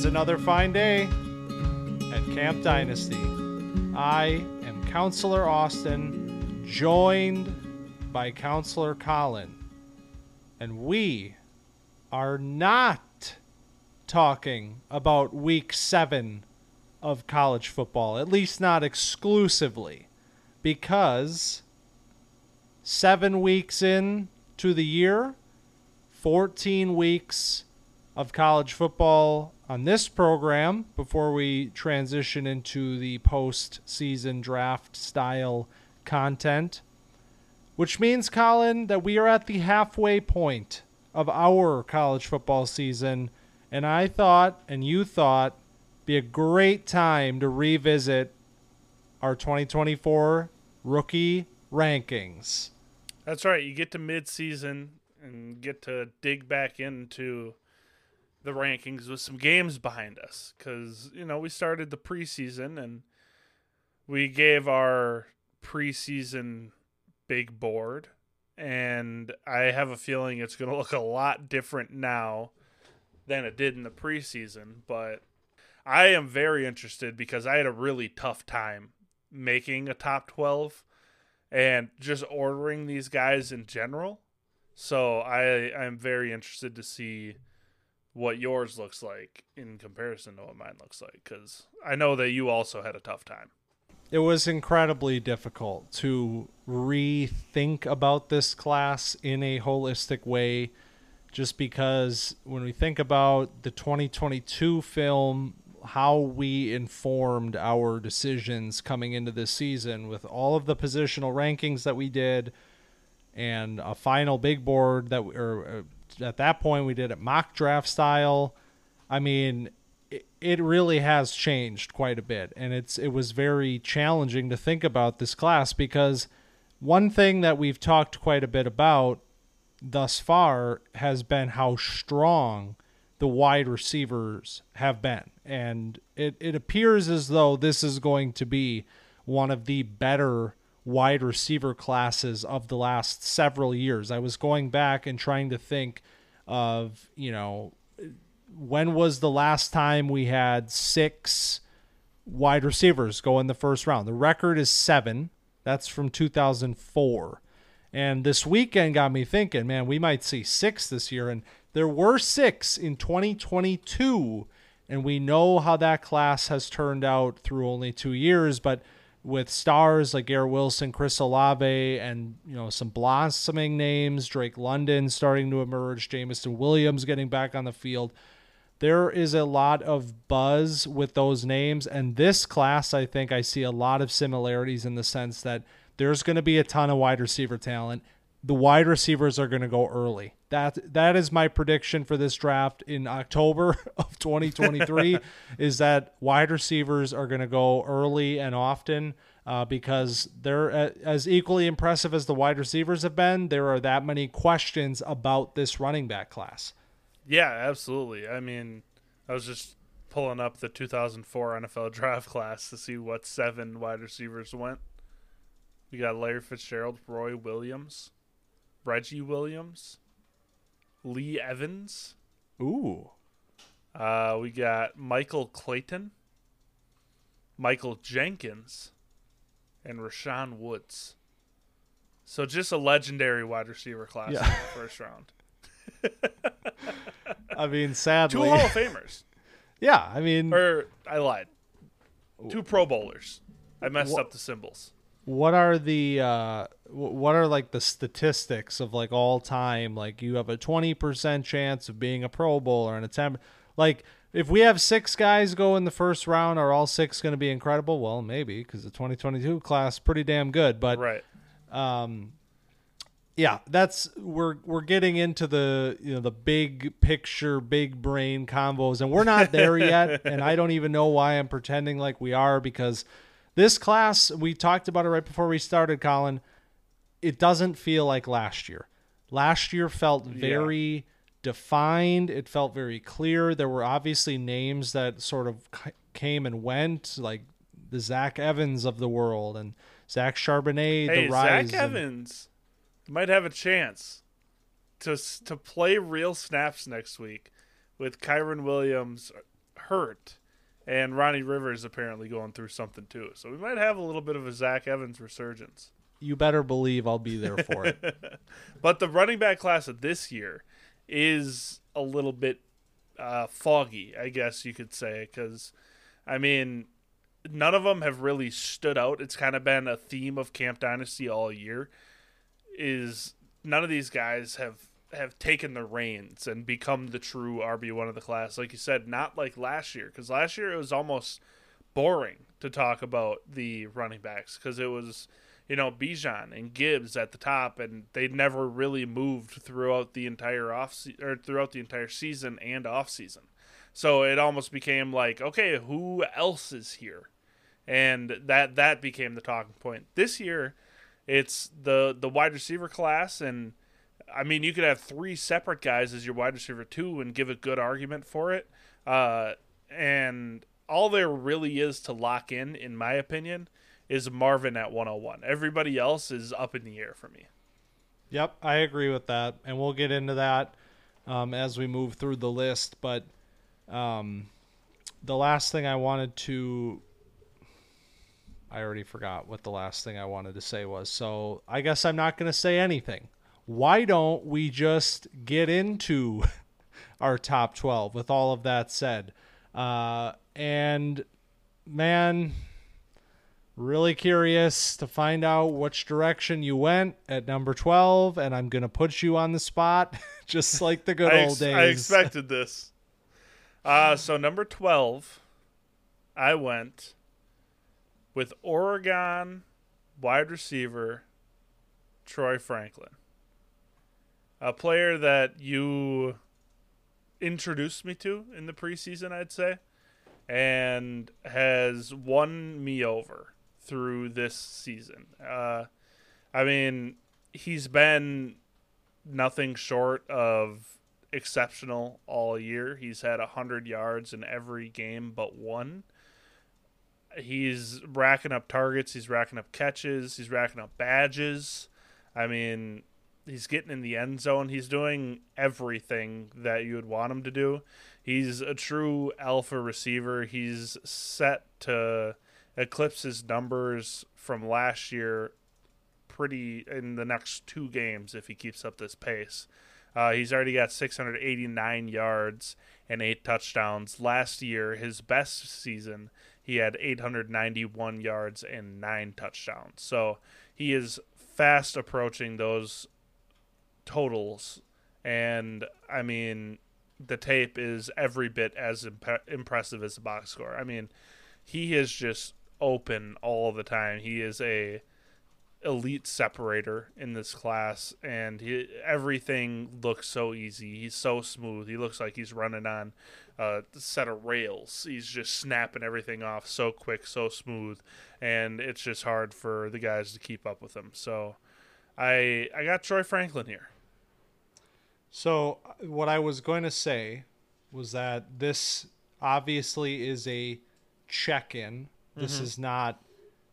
It's another fine day at Camp Dynasty. I am Counselor Austin, joined by Counselor Collin, and we are not talking about week seven of college football, at least not exclusively, because seven weeks in to the year, 14 weeks of college football on this program before we transition into the post-season draft style content, which means, Collin, that we are at the halfway point of our college football season. And I thought, and you thought, be a great time to revisit our 2024 rookie rankings. That's right. You get to mid-season and get to dig back into the rankings with some games behind us because you know we started the preseason and we gave our preseason big board and i have a feeling it's going to look a lot different now than it did in the preseason but i am very interested because i had a really tough time making a top 12 and just ordering these guys in general. So i i'm very interested to see what yours looks like in comparison to what mine looks like because I know that you also had a tough time. It was incredibly difficult to rethink about this class in a holistic way just because when we think about the 2022 film how we informed our decisions coming into this season with all of the positional rankings that we did and a final big board that or uh, at that point we did it mock draft style. I mean, it, it really has changed quite a bit, and it's it was very challenging to think about this class because one thing that we've talked quite a bit about thus far has been how strong the wide receivers have been. And it, it appears as though this is going to be one of the better wide receiver classes of the last several years. I was going back and trying to think of, you know, when was the last time we had six wide receivers go in the first round? The record is seven. That's from 2004. And this weekend got me thinking, man, we might see six this year. And there were six in 2022. And we know how that class has turned out through only two years. But with stars like Garrett Wilson, Chris Olave, and you know some blossoming names, Drake London starting to emerge, Jameson Williams getting back on the field. There is a lot of buzz with those names, and this class, I think, I see a lot of similarities in the sense that there's going to be a ton of wide receiver talent. The wide receivers are going to go early. That that is my prediction for this draft in October of 2023 is that wide receivers are going to go early and often uh, because they're as equally impressive as the wide receivers have been. There are that many questions about this running back class. Yeah, absolutely. I mean, I was just pulling up the 2004 NFL draft class to see what seven wide receivers went. We got Larry Fitzgerald, Roy Williams, Reggie Williams, Lee Evans. Ooh. Uh, we got Michael Clayton, Michael Jenkins, and Rashaun Woods. So just a legendary wide receiver class yeah. in the first round. I mean, sadly, two Hall of Famers. yeah, I mean, or I lied. Two Pro Bowlers. I messed wh- up the symbols what are the uh what are like the statistics of like all time? Like you have a 20% chance of being a pro bowler and a 10 like if we have six guys go in the first round are all six going to be incredible? Well maybe because the 2022 class pretty damn good but right. um yeah that's we're we're getting into the you know the big picture big brain combos and we're not there yet and i don't even know why i'm pretending like we are because this class, we talked about it right before we started, Collin. It doesn't feel like last year. Last year felt very yeah. defined. It felt very clear. There were obviously names that sort of came and went, like the Zach Evans of the world and Zach Charbonnet. Hey, the rise Zach Evans might have a chance to to play real snaps next week with Kyren Williams hurt, and Ronnie Rivers apparently going through something too. So we might have a little bit of a Zach Evans resurgence. You better believe I'll be there for it. but the running back class of this year is a little bit uh, foggy, I guess you could say, because I mean, none of them have really stood out. It's kind of been a theme of Camp Dynasty all year. Is none of these guys have have taken the reins and become the true RB one of the class, like you said, not like last year, because last year it was almost boring to talk about the running backs because it was you know Bijan and Gibbs at the top, and they never really moved throughout the entire off se- or throughout the entire season and off season. So it almost became like, okay, who else is here? And that that became the talking point. This year, it's the the wide receiver class, and I mean, you could have three separate guys as your wide receiver two and give a good argument for it. Uh, and all there really is to lock in, in my opinion, is Marvin at 101. Everybody else is up in the air for me. Yep, I agree with that, and we'll get into that um, as we move through the list. But um, the last thing I wanted to, I already forgot what the last thing I wanted to say was. So I guess I'm not going to say anything. Why don't we just get into our top 12 with all of that said? Uh, and man, really curious to find out which direction you went at number 12 and i'm going to put you on the spot just like the good I old days I expected this. Uh, so number 12, I went with Oregon wide receiver Troy Franklin. A player that you introduced me to in the preseason, I'd say, and has won me over through this season. Uh, I mean, he's been nothing short of exceptional all year. He's had 100 yards in every game but one. He's racking up targets, he's racking up catches, he's racking up badges. I mean, he's getting in the end zone. He's doing everything that you would want him to do. He's a true alpha receiver. He's set to eclipse his numbers from last year pretty in the next two games if he keeps up this pace. Uh, he's already got 689 yards and eight touchdowns. Last year, his best season, he had 891 yards and nine touchdowns. So he is fast approaching those totals. And I mean, the tape is every bit as imp- impressive as the box score. I mean, he is just open all the time. He is a elite separator in this class and he, everything looks so easy he's so smooth he looks like he's running on a set of rails he's just snapping everything off so quick so smooth and it's just hard for the guys to keep up with him so i i got troy franklin here So, what I was going to say was that this obviously is a check in. This Mm-hmm. is not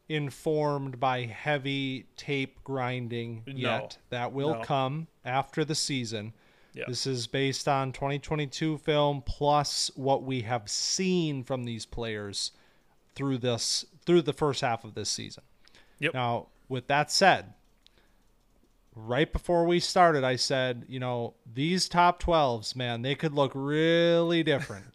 informed by heavy tape grinding yet. That will No. come after the season. Yeah. This is based on 2022 film plus what we have seen from these players through this through the first half of this season. Yep. Now, with that said, right before we started, I said, you know, these top 12s, man, they could look really different.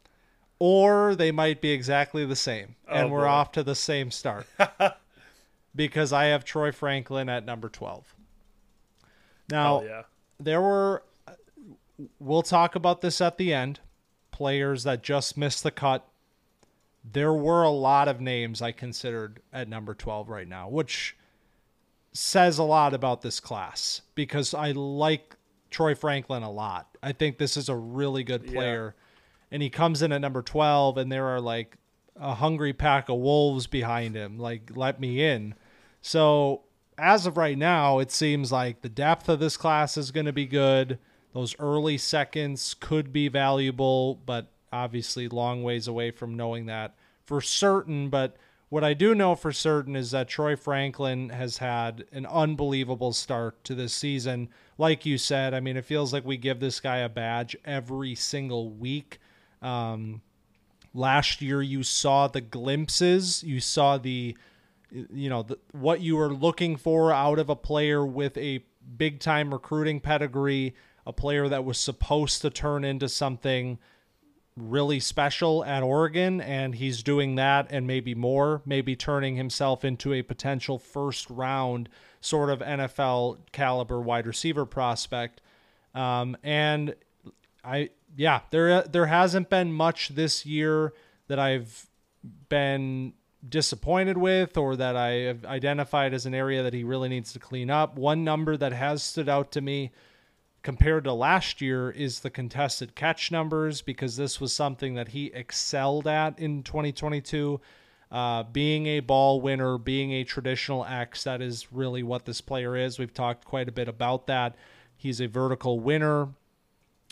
or they might be exactly the same. Oh, and Oh, we're boy. off to the same start. because I have Troy Franklin at number 12. Now, yeah there were we'll talk about this at the end players that just missed the cut there were a lot of names i considered at number 12 right now which says a lot about this class because i like troy franklin a lot. I think this is a really good player. And he comes in at number 12 and there are like a hungry pack of wolves behind him. Like let me in. So as of right now, it seems like the depth of this class is going to be good. Those early seconds could be valuable, but obviously long ways away from knowing that for certain. But what I do know for certain is that Troy Franklin has had an unbelievable start to this season. Like you said, I mean, it feels like we give this guy a badge every single week. Um, Last year, you saw the glimpses, you saw the, you know, the, what you were looking for out of a player with a big time recruiting pedigree, a player that was supposed to turn into something really special at Oregon, and he's doing that and maybe more, maybe turning himself into a potential first round sort of NFL caliber wide receiver prospect. Um, and I, yeah, there there hasn't been much this year that I've been disappointed with or that I have identified as an area that he really needs to clean up. One number that has stood out to me compared to last year is the contested catch numbers because this was something that he excelled at in 2022. Uh, being a ball winner, being a traditional X, that is really what this player is. We've talked quite a bit about that. He's a vertical winner.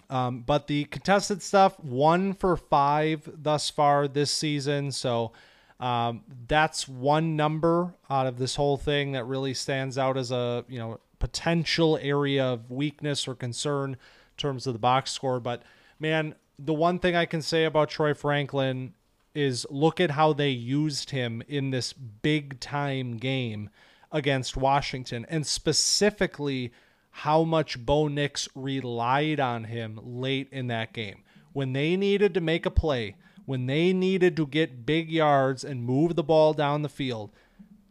Um, but the contested stuff, one for five thus far this season. So um, that's one number out of this whole thing that really stands out as a you know potential area of weakness or concern in terms of the box score. But man, the one thing I can say about Troy Franklin is look at how they used him in this big time game against Washington, and specifically how much Bo Nix relied on him late in that game. When they needed to make a play, when they needed to get big yards and move the ball down the field,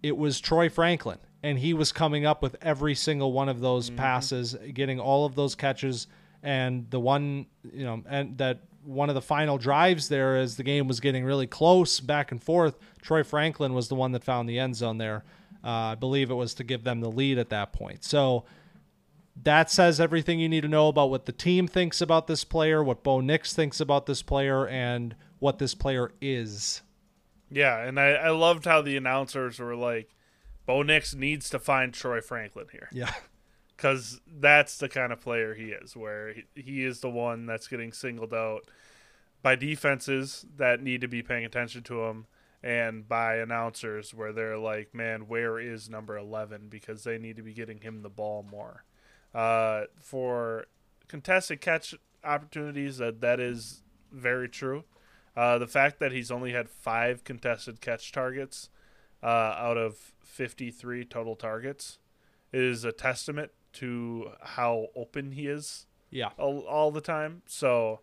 it was Troy Franklin and he was coming up with every single one of those mm-hmm. passes, getting all of those catches. And the one, you know, and that one of the final drives there, as the game was getting really close, back and forth, Troy Franklin was the one that found the end zone there. Uh, I believe it was to give them the lead at that point. So that says everything you need to know about what the team thinks about this player, what Bo Nix thinks about this player, and what this player is. Yeah, and I, I loved how the announcers were like, Bo Nix needs to find Troy Franklin here. Yeah. Because that's the kind of player he is, where he, is the one that's getting singled out by defenses that need to be paying attention to him and by announcers where they're like, man, where is number 11? Because they need to be getting him the ball more. Uh, for contested catch opportunities, that, that is very true. Uh, the fact that he's only had five contested catch targets uh, out of 53 total targets is a testament to how open he is. Yeah. All, all the time. So,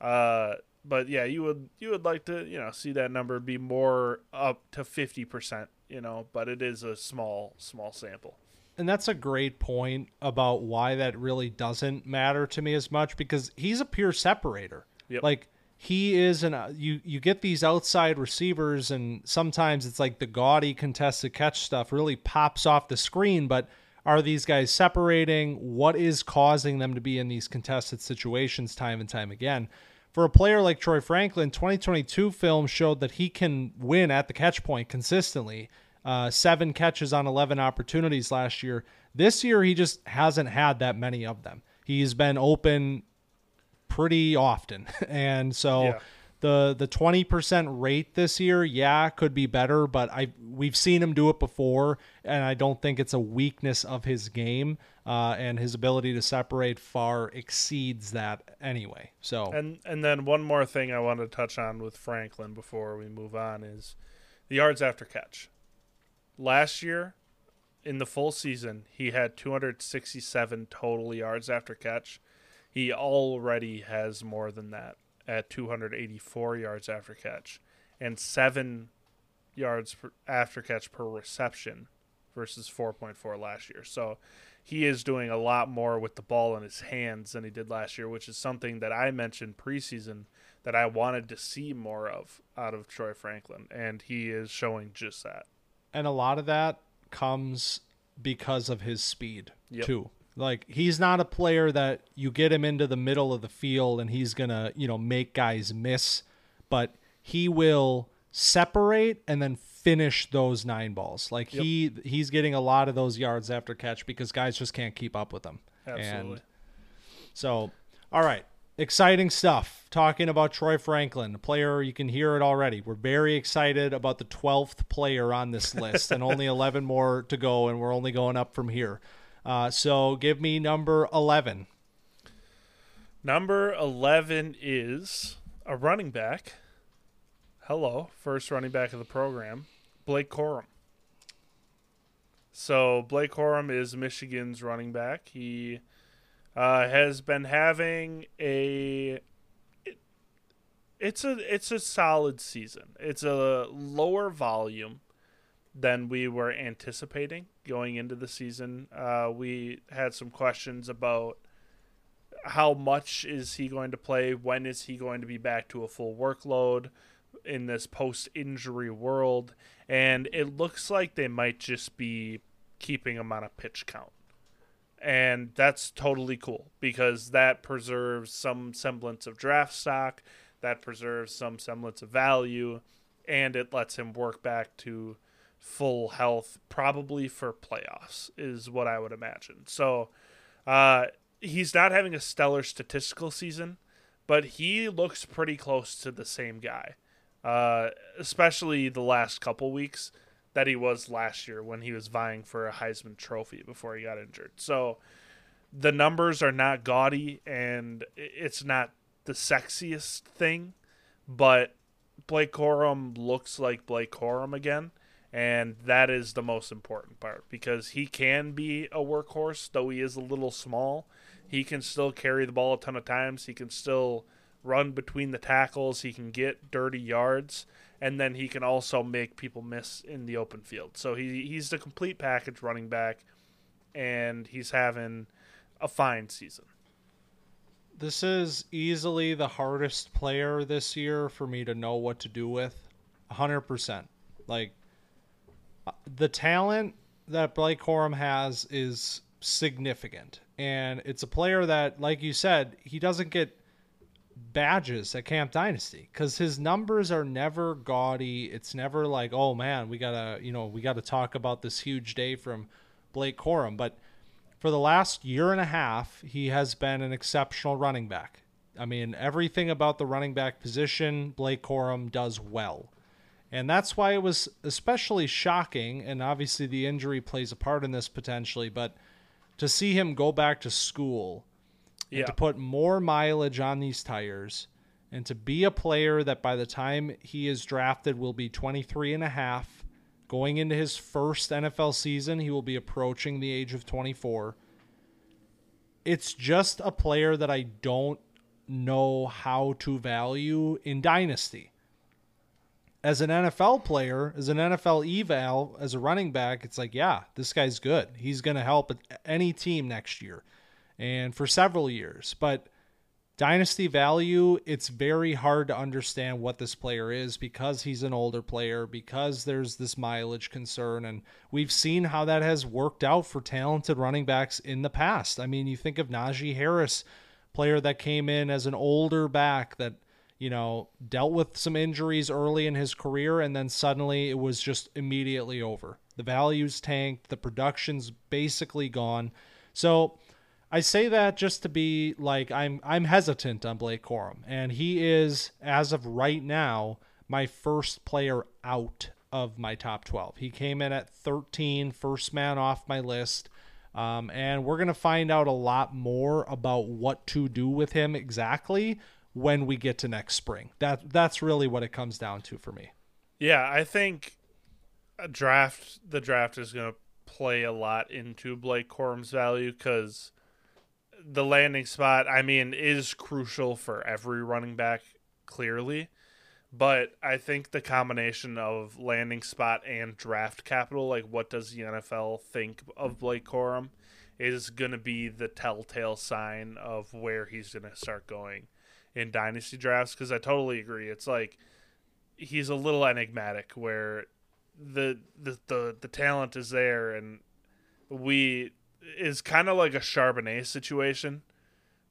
uh, but yeah, you would you would like to you know see that number be more up to 50 percent. You know, but it is a small small sample. And that's a great point about why that really doesn't matter to me as much because he's a pure separator. Yep. Like he is an uh, you you get these outside receivers and sometimes it's like the gaudy contested catch stuff really pops off the screen but are these guys separating? What is causing them to be in these contested situations time and time again? For a player like Troy Franklin 2022 film showed that he can win at the catch point consistently uh, seven catches on 11 opportunities last year. This year he just hasn't had that many of them. He's been open pretty often. And so yeah. the the 20% rate this year, yeah, could be better, but I we've seen him do it before and I don't think it's a weakness of his game. Uh, and his ability to separate far exceeds that anyway. So and and then one more thing I want to touch on with Franklin before we move on is the yards after catch. Last year, in the full season, he had 267 total yards after catch. He already has more than that at 284 yards after catch and seven yards per, after catch per reception versus 4.4 last year. So he is doing a lot more with the ball in his hands than he did last year, which is something that I mentioned preseason that I wanted to see more of out of Troy Franklin, and he is showing just that. And a lot of that comes because of his speed yep. too. Like he's not a player that you get him into the middle of the field and he's going to, you know, make guys miss, but he will separate and then finish those nine balls. Like yep. he he's getting a lot of those yards after catch because guys just can't keep up with him. Absolutely. And so, all right, exciting stuff. Talking about Troy Franklin, a player you can hear it already. We're very excited about the 12th player on this list and only 11 more to go and we're only going up from here. Uh, so give me number 11. Number 11 is a running back hello, first running back of the program, Blake Corum. So Blake Corum is Michigan's running back. He uh, has been having a it, it's a it's a solid season. It's a lower volume than we were anticipating going into the season. Uh, we had some questions about how much is he going to play? When is he going to be back to a full workload in this post injury world? And it looks like they might just be keeping him on a pitch count. And that's totally cool because that preserves some semblance of draft stock, that preserves some semblance of value, and it lets him work back to full health, probably for playoffs, is what I would imagine. So, uh, he's not having a stellar statistical season, but he looks pretty close to the same guy, uh, especially the last couple weeks that he was last year when he was vying for a Heisman Trophy before he got injured. So the numbers are not gaudy and it's not the sexiest thing, but Blake Corum looks like Blake Corum again. And that is the most important part because he can be a workhorse, though he is a little small he can still carry the ball a ton of times. He can still run between the tackles. He can get dirty yards, and then he can also make people miss in the open field. So he he's the complete package running back, and he's having a fine season. This is easily the hardest player this year for me to know what to do with. 100%. Like the talent that Blake Corum has is significant. And it's a player that, like you said, he doesn't get badges at Camp Dynasty because his numbers are never gaudy. It's never like, oh man, we gotta, you know, we gotta talk about this huge day from Blake Corum. But for the last year and a half, he has been an exceptional running back. I mean, everything about the running back position, Blake Corum does well. And that's why it was especially shocking. And obviously, the injury plays a part in this potentially, but to see him go back to school yeah. and to put more mileage on these tires and to be a player that by the time he is drafted will be 23 and a half going into his first NFL season he will be approaching the age of 24 it's just a player that I don't know how to value in dynasty as an NFL player, as an NFL eval, as a running back, it's like, yeah, this guy's good. He's going to help any team next year and for several years. But dynasty value, it's very hard to understand what this player is because he's an older player, because there's this mileage concern. And we've seen how that has worked out for talented running backs in the past. I mean, you think of Najee Harris, player that came in as an older back that you know, dealt with some injuries early in his career, and then suddenly it was just immediately over. The values tanked, the production's basically gone. So I say that just to be like I'm I'm hesitant on Blake Corum, and he is as of right now my first player out of my top 12. He came in at 13, first man off my list. Um, and we're going to find out a lot more about what to do with him exactly when we get to next spring. That that's really what it comes down to for me. Yeah, I think a draft the draft is going to play a lot into Blake Corum's value cuz the landing spot, I mean, is crucial for every running back clearly. But I think the combination of landing spot and draft capital, like what does the NFL think of Blake Corum, is going to be the telltale sign of where he's going to start going in dynasty drafts because I totally agree. It's like he's a little enigmatic where the the the, the talent is there and we is kind of like a Charbonnet situation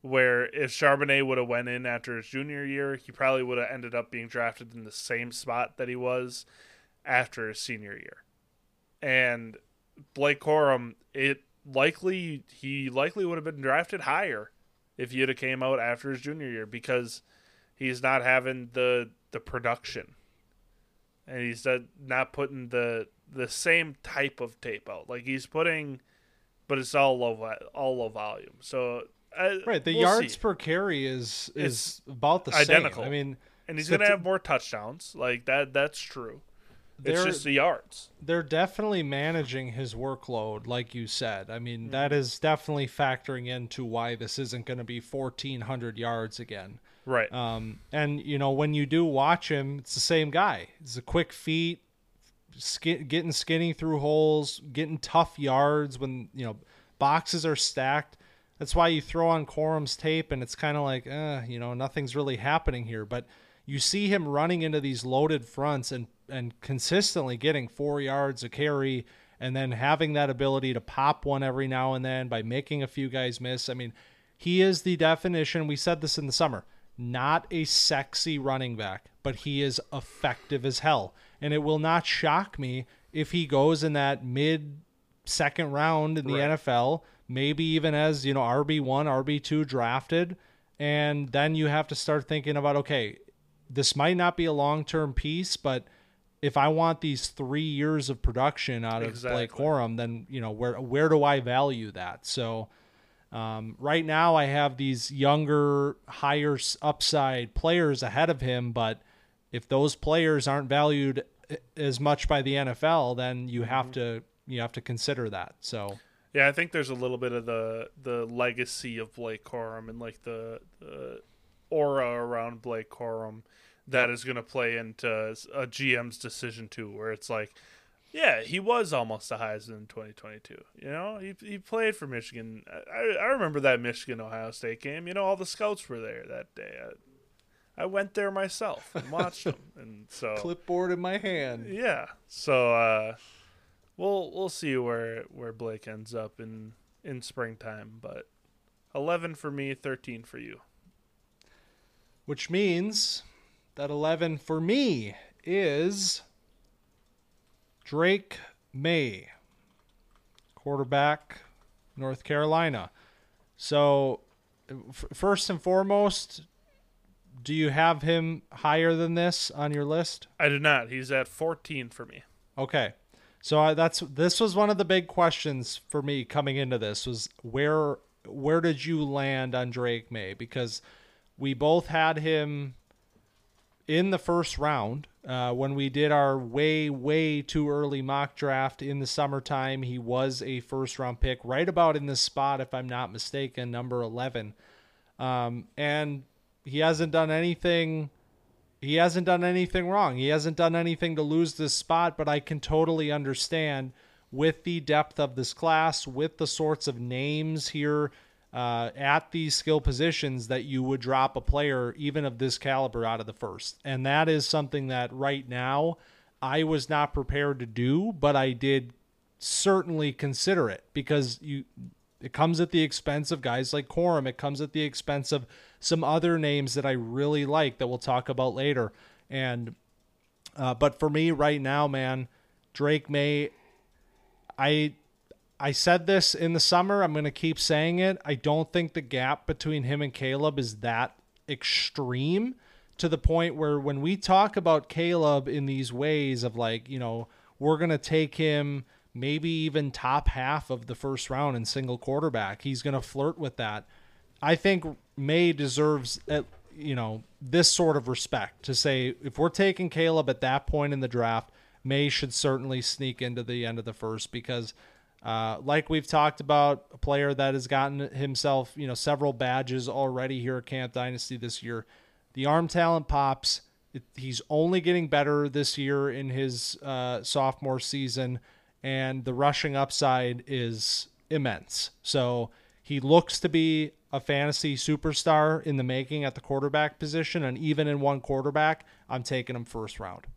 where if Charbonnet would have went in after his junior year, he probably would have ended up being drafted in the same spot that he was after his senior year. And Blake Corum, it likely he likely would have been drafted higher if he have came out after his junior year because he's not having the the production, and he's not putting the the same type of tape out. Like he's putting, but it's all low all low volume. So uh, right, the we'll yards see. per carry is is it's about the identical. same. I mean, and he's So gonna have more touchdowns. Like that. That's true. It's just the yards. they're definitely managing his workload, like you said. I mean, that Mm-hmm. is definitely factoring into why this isn't going to be 1,400 yards again. Right. Um, and you know, when you do watch him, it's the same guy. He's a quick feet, sk- getting skinny through holes, getting tough yards when you know boxes are stacked. That's why you throw on Corum's tape, and it's kind of like, uh, you know, nothing's really happening here. But you see him running into these loaded fronts and and consistently getting four yards a carry, and then having that ability to pop one every now and then by making a few guys miss. I mean, he is the definition. We said this in the summer. Not a sexy running back, but he is effective as hell. And it will not shock me if he goes in that mid second round in the Right. NFL, maybe even as, you know, RB1, RB2 drafted. And then you have to start thinking about, okay, this might not be a long term piece, but if I want these three years of production out of Blake Exactly. Corum, then you know where where do I value that? So um, right now, I have these younger, higher upside players ahead of him, but if those players aren't valued as much by the NFL, then you have to you have to consider that. So Yeah, I think there's a little bit of the the legacy of Blake Corum and like the, the aura around Blake Corum that is going to play into a GM's decision too, where it's like, yeah, he was almost the Heisman in 2022. You know, he he played for Michigan. I, I remember that Michigan Ohio State game. You know, all the scouts were there that day. I, I went there myself and watched them, and so clipboard in my hand. yeah. So uh we'll we'll see where where Blake ends up in in springtime, but 11 for me, 13 for you. which means that 11 for me is Drake Maye, quarterback, North Carolina. So, f- first and foremost, do you have him higher than this on your list? I did not. He's at 14 for me. Okay. So I, that's this was one of the big questions for me coming into this was where where did you land on Drake Maye because we both had him in the first round uh, when we did our way way too early mock draft in the summertime. He was a first round pick right about in this spot if I'm not mistaken, number eleven, um, and he hasn't done anything he hasn't done anything wrong. He hasn't done anything to lose this spot, but I can totally understand with the depth of this class, with the sorts of names here uh, at these skill positions, that you would drop a player even of this caliber out of the first. And that is something that right now I was not prepared to do, but I did certainly consider it because you it comes at the expense of guys like Corum. It comes at the expense of some other names that I really like that we'll talk about later. And uh, but for me right now, man, Drake Maye, I I said this in the summer. I'm going to keep saying it. I don't think the gap between him and Caleb is that extreme to the point where when we talk about Caleb in these ways of like, you know, we're going to take him maybe even top half of the first round in single quarterback. He's going to flirt with that. I think Maye deserves, at, you know, this sort of respect to say if we're taking Caleb at that point in the draft, Maye should certainly sneak into the end of the first because, uh, like we've talked about, a player that has gotten himself, you know, several badges already here at Camp Dynasty this year. The arm talent pops. It, he's only getting better this year in his uh, sophomore season, and the rushing upside is immense. So he looks to be a fantasy superstar in the making at the quarterback position, and even in one quarterback, I'm taking him first round.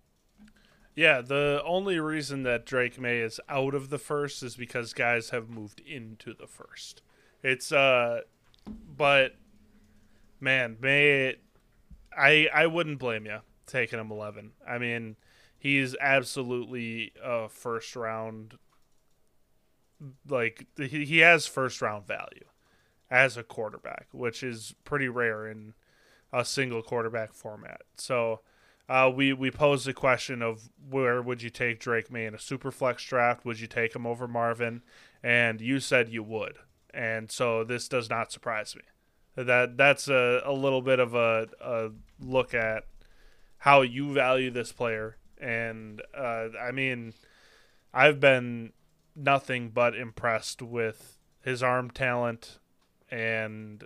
Yeah, the only reason that Drake Maye is out of the first is because guys have moved into the first. It's uh but man, Maye I I wouldn't blame you taking him 11. I mean, he's absolutely a first round like he, he has first round value as a quarterback, which is pretty rare in a single quarterback format. So uh, we we posed the question of where would you take Drake Maye in a super flex draft? Would you take him over Marvin? And you said you would, and so this does not surprise me. That that's a, a little bit of a, a look at how you value this player. And uh, I mean, I've been nothing but impressed with his arm talent and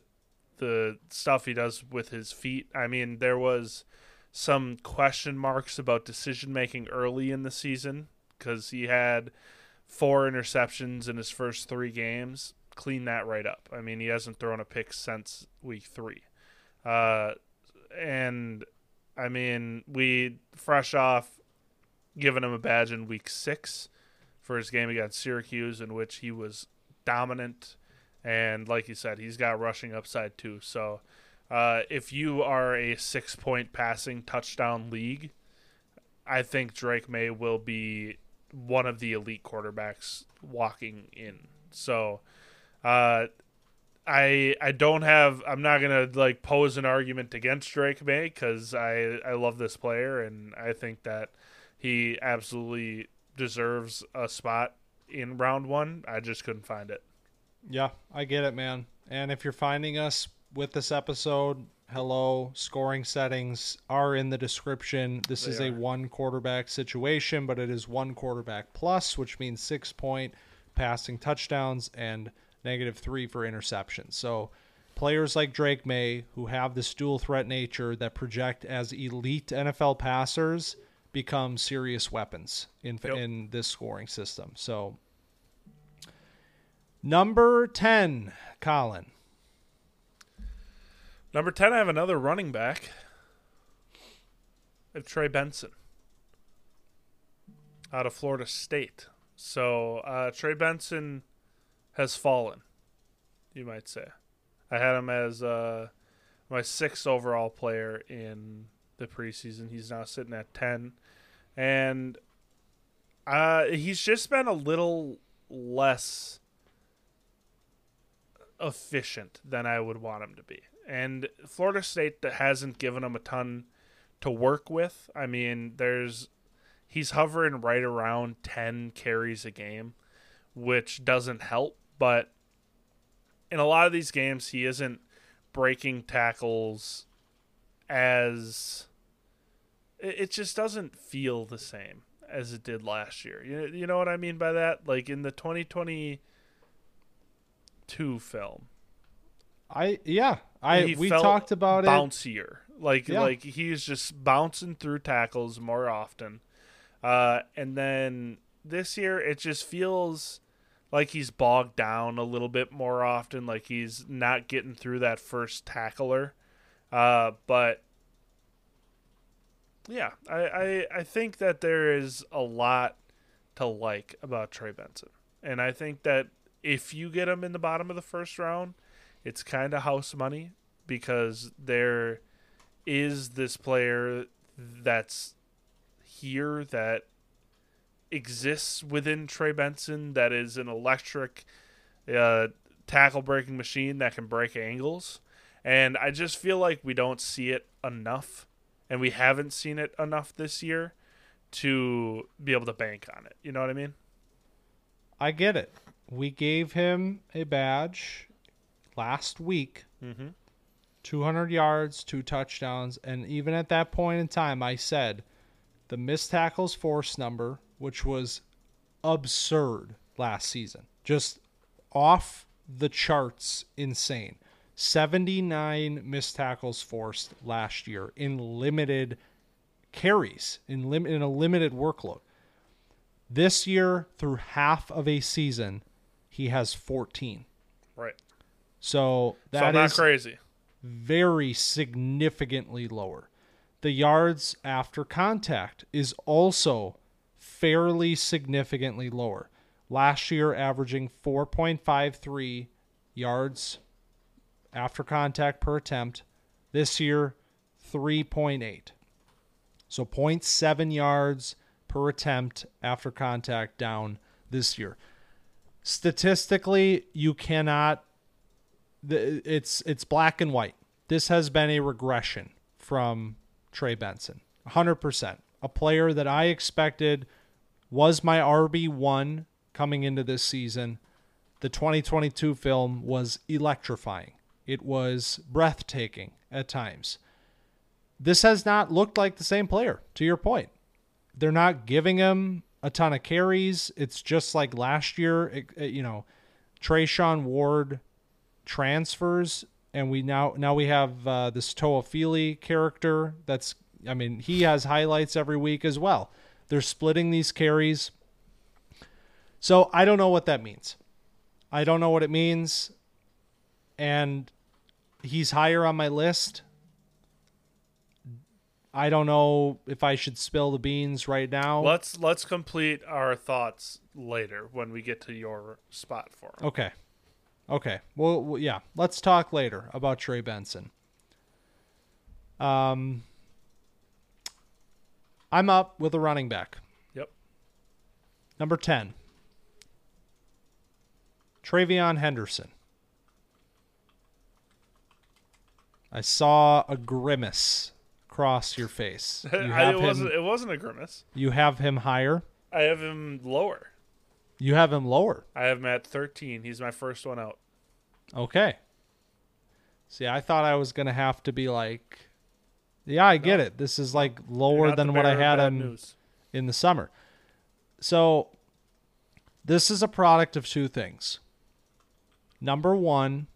the stuff he does with his feet. I mean, there was some question marks about decision making early in the season because he had four interceptions in his first three games. Clean that right up. I mean, he hasn't thrown a pick since week three. Uh, and I mean, we fresh off giving him a badge in week six for his game against Syracuse, in which he was dominant. And like you said, he's got rushing upside too. So uh, if you are a six point passing touchdown league, I think Drake Maye will be one of the elite quarterbacks walking in. So uh, I I don't have I'm not gonna like pose an argument against Drake Maye because I I love this player and I think that he absolutely deserves a spot in round one. I just couldn't find it. Yeah, I get it, man. And if you're finding us with this episode, hello, scoring settings are in the description. This They is are. a one quarterback situation, but it is one quarterback plus, which means six point passing touchdowns and negative three for interceptions. So players like Drake Maye, who have this dual threat nature that project as elite NFL passers, become serious weapons in Yep. in this scoring system. So number 10, Collin. Number ten, I have another running back. I have Trey Benson out of Florida State. So uh, Trey Benson has fallen, you might say. I had him as uh, my sixth overall player in the preseason. He's now sitting at ten, and uh, he's just been a little less efficient than I would want him to be. And Florida State hasn't given him a ton to work with. I mean, there's he's hovering right around 10 carries a game, which doesn't help, but in a lot of these games he isn't breaking tackles as it it just doesn't feel the same as it did last year. You, you know what I mean by that? Like in the 2022 film, I yeah, I we talked about it. bouncier. Like Yeah. like he's just bouncing through tackles more often. Uh, and then this year it just feels like he's bogged down a little bit more often. Like he's not getting through that first tackler. Uh, but yeah, I, I I think that there is a lot to like about Trey Benson, and I think that if you get him in the bottom of the first round, it's kind of house money because there is this player that's here that exists within Trey Benson that is an electric uh, tackle breaking machine that can break angles. And I just feel like we don't see it enough, and we haven't seen it enough this year to be able to bank on it. You know what I mean? I get it. We gave him a badge last week. Mm-hmm. 200 yards, two touchdowns, and even at that point in time, I said the missed tackles force number, which was absurd last season, just off the charts, insane. 79 missed tackles forced last year in limited carries, in lim- in a limited workload. This year, through half of a season, he has 14. Right. So so that not is crazy. very significantly lower. The yards after contact is also fairly significantly lower. Last year, averaging 4.53 yards after contact per attempt. This year, 3.8. So 0.7 yards per attempt after contact down this year. Statistically, you cannot it's it's black and white. This has been a regression from Trey Benson. 100%. A player that I expected was my RB1 coming into this season. The 2022 film was electrifying. It was breathtaking at times. this has not looked like the same player, to your point. They're not giving him a ton of carries. It's just like last year, it, it, you know, Treshaun Ward transfers, and we now now we have uh, this Toafili character. That's I mean he has highlights every week as well. They're splitting these carries, so I don't know what that means. I don't know what it means, and he's higher on my list. I don't know if I should spill the beans right now. Let's let's complete our thoughts later when we get to your spot for him. Okay. Okay. Well, well, yeah. Let's talk later about Trey Benson. Um, I'm up with a running back. Yep. Number 10. TreVeyon Henderson. I saw a grimace cross your face. You I, it wasn't it wasn't a grimace. you have him higher. I have him lower. You have him lower. I have him at 13. He's my first one out. Okay. See, I thought I was gonna have to be like, yeah, I get No. it. This is like lower than what I had him news. in the summer. So, this is a product of two things. Number one,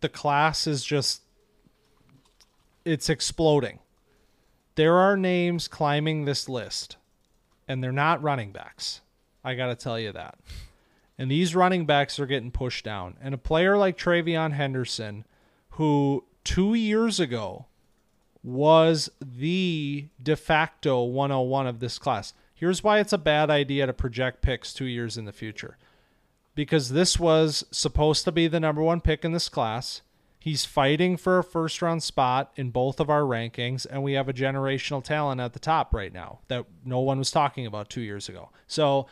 the class is just it's exploding. There are names climbing this list, and they're not running backs. I got to tell you that. And these running backs are getting pushed down. And a player like TreVeyon Henderson, who two years ago was the de facto 101 of this class. Here's why it's a bad idea to project picks two years in the future. Because this was supposed to be the number one pick in this class. He's fighting for a first round spot in both of our rankings, and we have a generational talent at the top right now that no one was talking about two years ago. So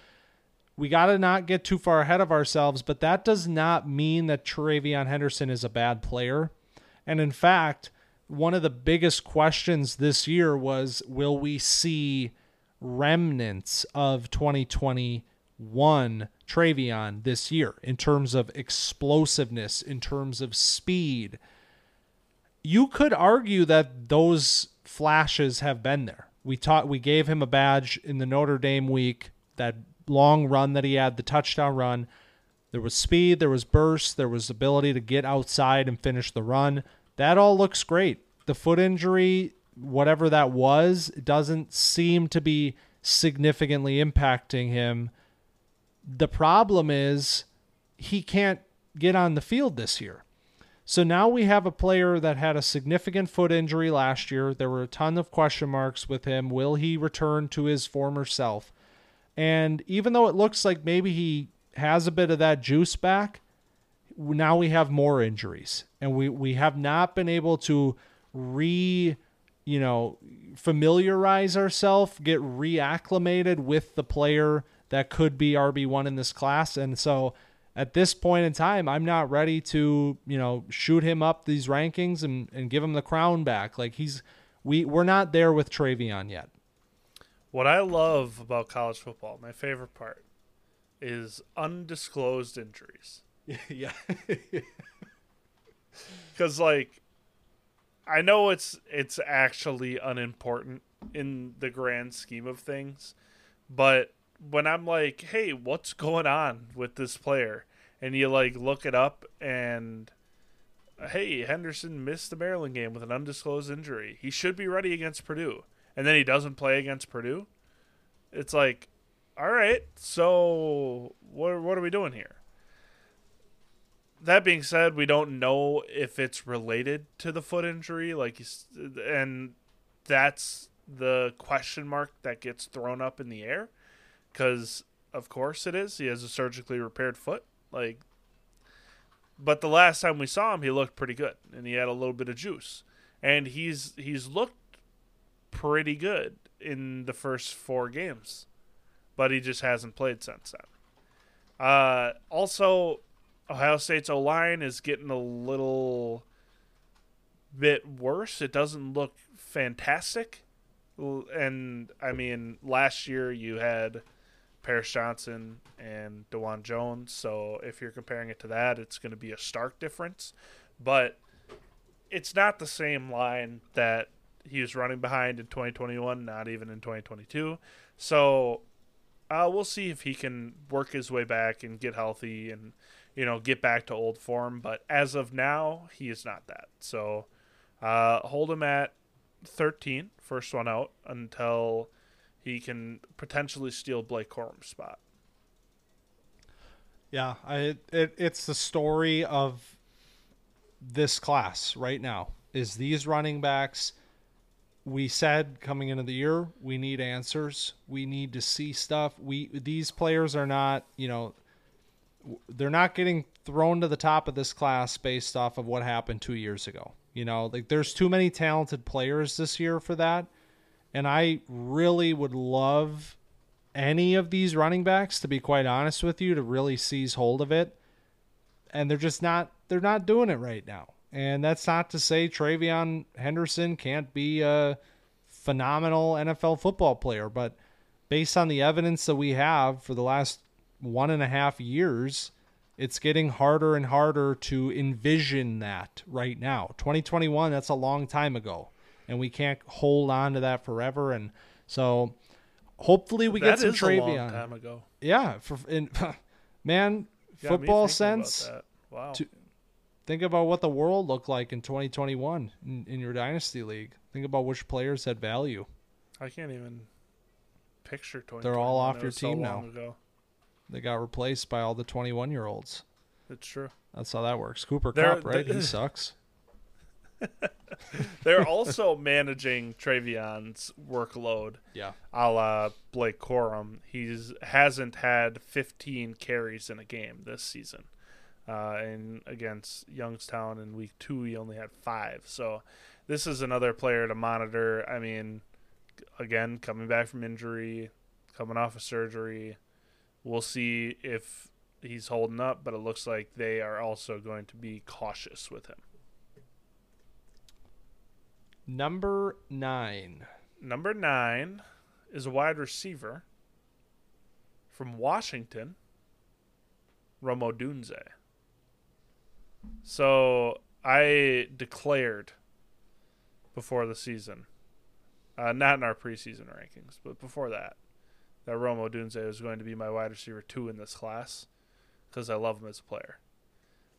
we got to not get too far ahead of ourselves, but that does not mean that TreVeyon Henderson is a bad player. And in fact, one of the biggest questions this year was will we see remnants of 2021 TreVeyon this year in terms of explosiveness, in terms of speed? You could argue that those flashes have been there. We taught we gave him a badge in the Notre Dame week, that long run that he had, the touchdown run. There was speed, there was burst, there was ability to get outside and finish the run. That all looks great. The foot injury, whatever that was, doesn't seem to be significantly impacting him. The problem is he can't get on the field this year. So now we have a player that had a significant foot injury last year. There were a ton of question marks with him. Will he return to his former self? And even though it looks like maybe he has a bit of that juice back, now we have more injuries. And we, we have not been able to re, you know, familiarize ourselves, get reacclimated with the player that could be RB1 in this class. And so at this point in time, I'm not ready to, you know, shoot him up these rankings and, and give him the crown back. Like he's we we're not there with TreVeyon yet. What I love about college football, my favorite part, is undisclosed injuries. yeah. Because like, I know it's it's actually unimportant in the grand scheme of things, but when I'm like, hey, what's going on with this player, and you like look it up and. Hey, Henderson missed the Maryland game with an undisclosed injury. He should be ready against Purdue. And then he doesn't play against Purdue. It's like, all right, so what what are we doing here? That being said, we don't know if it's related to the foot injury, like, and that's the question mark that gets thrown up in the air, because of course it is. He has a surgically repaired foot, like. But the last time we saw him, he looked pretty good, and he had a little bit of juice, and he's he's looked pretty good in the first four games, but he just hasn't played since then. Uh, also, Ohio State's O line is getting a little bit worse. It doesn't look fantastic. And I mean, last year you had Paris Johnson and Dawand Jones. So if you're comparing it to that, it's going to be a stark difference. But it's not the same line that he was running behind in 2021, not even in 2022. So uh, we'll see if he can work his way back and get healthy and you know get back to old form. But as of now, he is not that. So uh, hold him at 13, first one out, until he can potentially steal Blake Corum's spot. Yeah, I it, it's the story of this class right now. Is these running backs we said coming into the year we need answers. We need to see stuff. We these players are not, you know, they're not getting thrown to the top of this class based off of what happened 2 years ago. You know, like there's too many talented players this year for that. And I really would love any of these running backs, to be quite honest with you, to really seize hold of it. And they're just not they're not doing it right now. And that's not to say TreVeyon Henderson can't be a phenomenal NFL football player, but based on the evidence that we have for the last one and a half years, it's getting harder and harder to envision that right now. 2021, that's a long time ago, and we can't hold on to that forever. And so hopefully we that get some is TreVeyon. a long time ago. Yeah, for in, man, football sense. Wow. to- Think about what the world looked like in 2021 in, in your dynasty league. Think about which players had value. I can't even picture 20. They're all off your team now. Ago. They got replaced by all the 21 year olds. It's true. That's how that works. Cooper They're- Kupp, right? the- he sucks. They're also managing TreVeyon's workload, Yeah. a la Blake Corum. He's hasn't had 15 carries in a game this season. Uh, and against Youngstown in week two, he only had five. So this is another player to monitor. I mean, again, coming back from injury, coming off of surgery. We'll see if he's holding up, but it looks like they are also going to be cautious with him. Number nine. Number nine is a wide receiver from Washington, Rome Odunze. So I declared before the season, uh, not in our preseason rankings, but before that, that Rome Odunze was going to be my wide receiver two in this class because I love him as a player.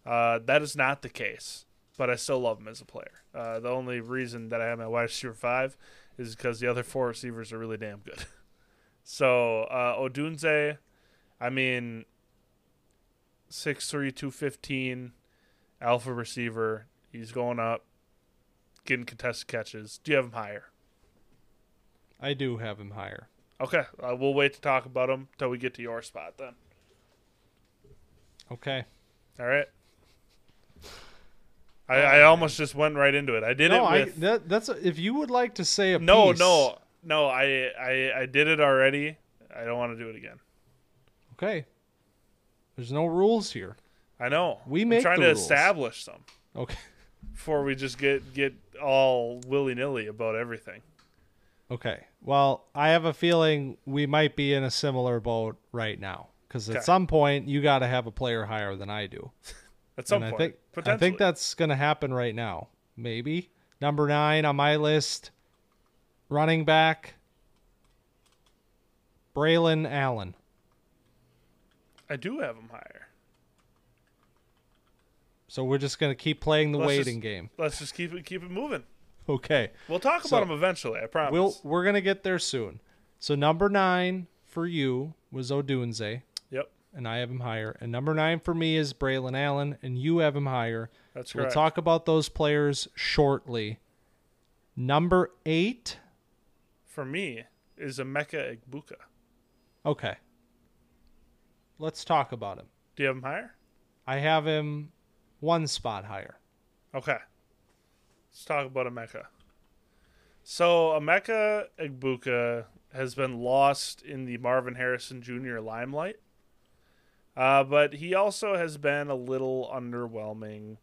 Uh, that is not the case, but I still love him as a player. Uh, the only reason that I have my wide receiver five is because the other four receivers are really damn good. so uh, Odunze, I mean, 6'3", 215, alpha receiver. He's going up, getting contested catches. Do you have him higher? I do have him higher. Okay, uh, we'll wait to talk about him till we get to your spot then. Okay. All right. I, I almost just went right into it. I did no, it I, that, that's if you would like to say a no, piece- no, no. I, I I did it already. I don't want to do it again. Okay. There's no rules here. I know. We I'm trying to rules. establish some Okay. before we just get get all willy nilly about everything. Okay. Well, I have a feeling we might be in a similar boat right now because at Okay. some point you got to have a player higher than I do. At some and point, I think I think that's going to happen right now. Maybe number nine on my list, running back, Braelon Allen. I do have him higher. So we're just going to keep playing the Let's waiting just- game. Let's just keep it keep it moving. Okay. We'll talk So- about him eventually. I promise. We'll we're gonna get there soon. So number nine for you was Odunze, yep, and I have him higher. And number nine for me is Braelon Allen, and you have him higher. that's So we'll talk about those players shortly. Number eight. For me, is Emeka Egbuka. Okay. Let's talk about him. Do you have him higher? I have him one spot higher. Okay. Let's talk about Emeka. So Emeka Egbuka has been lost in the Marvin Harrison Jr. limelight. Uh, but he also has been a little underwhelming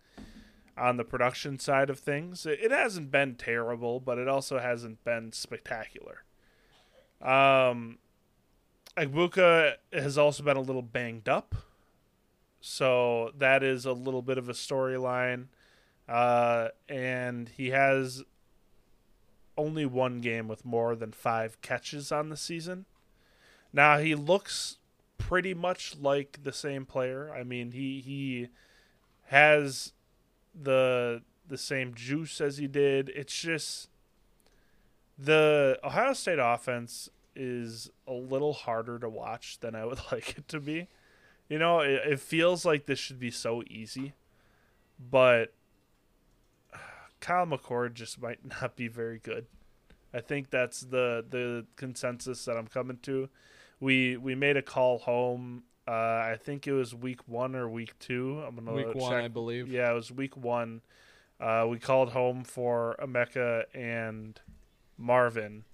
on the production side of things. It hasn't been terrible, but it also hasn't been spectacular. Um, Egbuka has also been a little banged up. So that is a little bit of a storyline. Uh, and he has only one game with more than five catches on the season. Now he looks pretty much like the same player. I mean, he he has the the same juice as he did. It's just the Ohio State offense is a little harder to watch than I would like it to be. You know, it, it feels like this should be so easy, but Kyle McCord just might not be very good. I think that's the the consensus that I'm coming to. We we made a call home. Uh, I think it was week one or week two. I'm gonna Week check. one, I believe. Yeah, it was week one. Uh, we called home for Emeka and Marvin,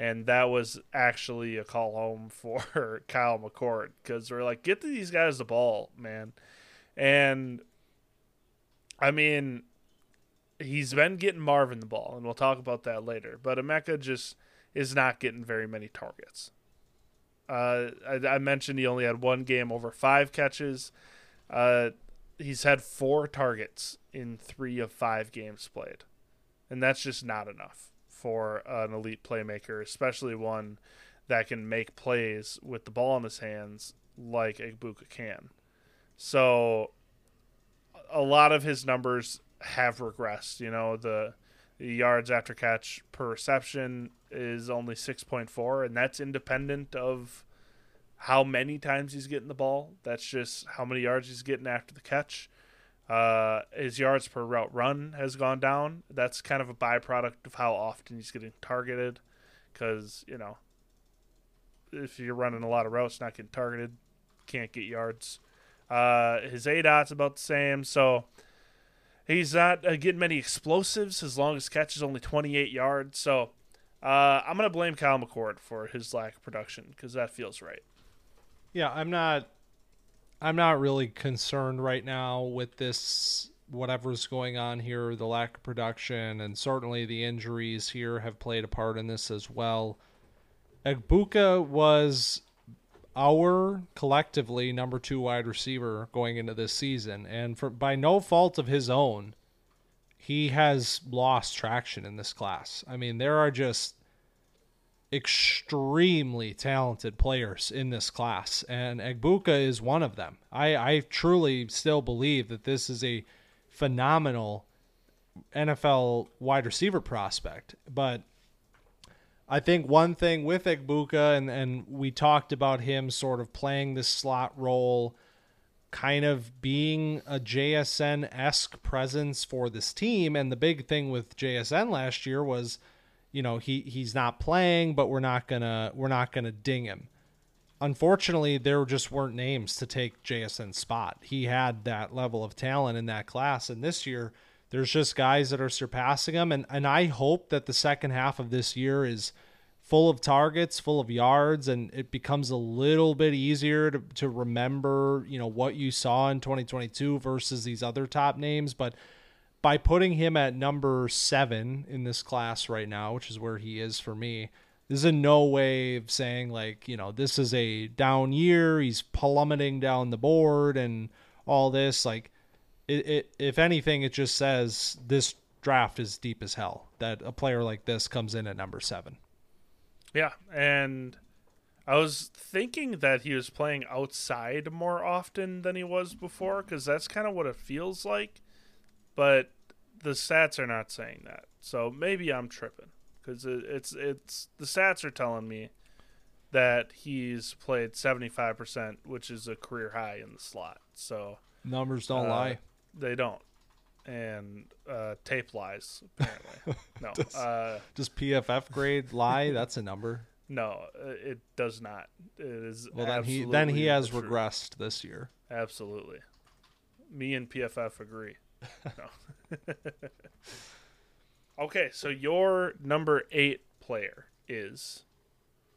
and that was actually a call home for Kyle McCord because we're like, get these guys the ball, man. And I mean, he's been getting Marvin the ball, and we'll talk about that later. But Emeka just is not getting very many targets. Uh, I, I mentioned he only had one game over five catches. Uh, he's had four targets in three of five games played, and that's just not enough for an elite playmaker, especially one that can make plays with the ball in his hands like Egbuka can. So, a lot of his numbers have regressed. You know, the, the yards after catch per reception is only 6.4, and that's independent of how many times he's getting the ball. That's just how many yards he's getting after the catch. Uh, his yards per route run has gone down. That's kind of a byproduct of how often he's getting targeted. Because, you know, if you're running a lot of routes, not getting targeted, can't get yards. Uh, his aDOT's about the same. So he's not uh, getting many explosives. His longest catch is only 28 yards. So uh, I'm to blame Kyle McCord for his lack of production because that feels right. Yeah, I'm not I'm not really concerned right now with this whatever's going on here, the lack of production and certainly the injuries here have played a part in this as well. Egbuka was our collectively number 2 wide receiver going into this season and for by no fault of his own he has lost traction in this class. I mean, there are just extremely talented players in this class, and Egbuka is one of them. I, I truly still believe that this is a phenomenal NFL wide receiver prospect. But I think one thing with Egbuka, and, and we talked about him sort of playing this slot role, kind of being a JSN esque presence for this team. And the big thing with JSN last year was you know he he's not playing but we're not gonna we're not gonna ding him. Unfortunately there just weren't names to take jsn's spot. He had that level of talent in that class and this year there's just guys that are surpassing him and, and i hope that the second half of this year is full of targets full of yards and it becomes a little bit easier to, to remember you know what you saw in 2022 versus these other top names but by putting him at number seven in this class right now, which is where he is for me, this is in no way of saying like, you know, this is a down year. He's plummeting down the board and all this. Like, it, it if anything, it just says this draft is deep as hell. That a player like this comes in at number seven. Yeah, and I was thinking that he was playing outside more often than he was before because that's kind of what it feels like but the stats are not saying that. So maybe I'm tripping because it, it's it's the stats are telling me that he's played 75%, which is a career high in the slot. So numbers don't uh, lie. They don't. And uh, tape lies apparently. no. does, uh, does PFF grade lie? That's a number. No, it does not. It is well. Then he then he has regressed this year. Absolutely. Me and PFF agree. okay, so your number eight player is.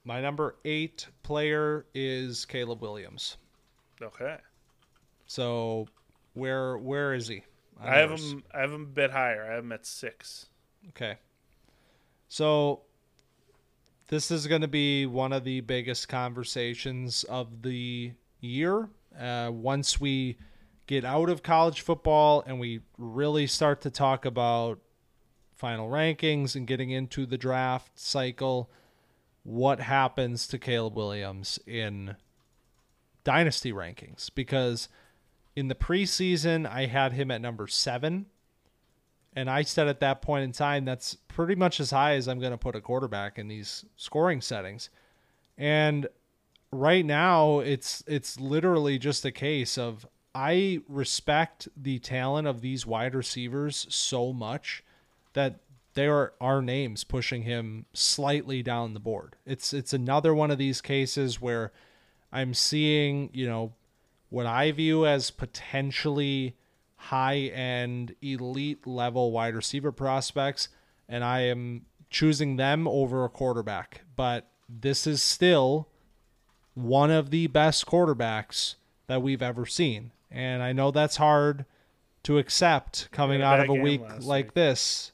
My number eight player is Caleb Williams. Okay. So, where where is he? I have him. I have him a bit higher. I have him at six. Okay. So, this is going to be one of the biggest conversations of the year. Uh, once we get out of college football and we really start to talk about final rankings and getting into the draft cycle, what happens to Caleb Williams in dynasty rankings? Because in the preseason, I had him at number seven. And I said at that point in time, that's pretty much as high as I'm going to put a quarterback in these scoring settings. And right now, it's it's literally just a case of I respect the talent of these wide receivers so much that there are names pushing him slightly down the board. It's it's another one of these cases where I'm seeing, you know, what I view as potentially high end elite level wide receiver prospects and I am choosing them over a quarterback. But this is still one of the best quarterbacks that we've ever seen. And I know that's hard to accept coming out of a week like week. this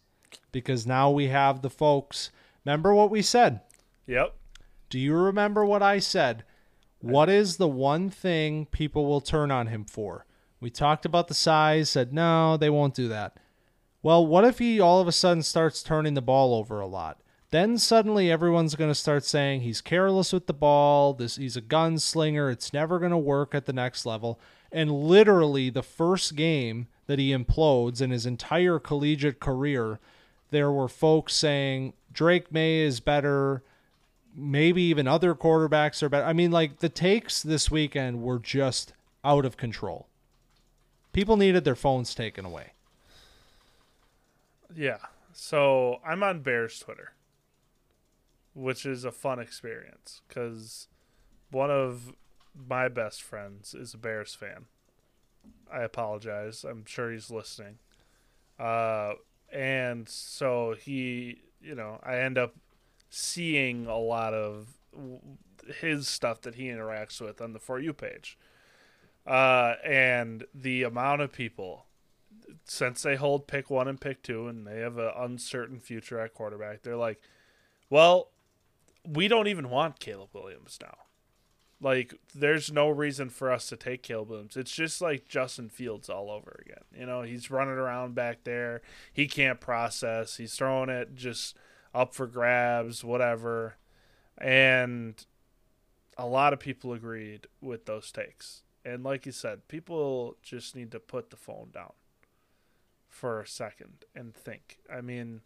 because now we have the folks. Remember what we said? Yep. Do you remember what I said? What is the one thing people will turn on him for? We talked about the size, said no, they won't do that. Well, what if he all of a sudden starts turning the ball over a lot? Then suddenly everyone's going to start saying he's careless with the ball, this he's a gunslinger, it's never going to work at the next level. And literally the first game that he implodes in his entire collegiate career, there were folks saying Drake Maye is better, maybe even other quarterbacks are better. I mean, like the takes this weekend were just out of control. People needed their phones taken away. Yeah. So I'm on Bears Twitter, which is a fun experience because one of my best friends is a Bears fan. I apologize. I'm sure he's listening. Uh, and so he, you know, I end up seeing a lot of his stuff that he interacts with on the for you page. Uh, and the amount of people, since they hold pick one and pick two, and they have an uncertain future at quarterback, they're like, well, we don't even want Caleb Williams now. Like, there's no reason for us to take Caleb Williams. It's just like Justin Fields all over again. You know, he's running around back there. He can't process. He's throwing it just up for grabs, whatever. And a lot of people agreed with those takes. And like you said, people just need to put the phone down for a second and think. I mean,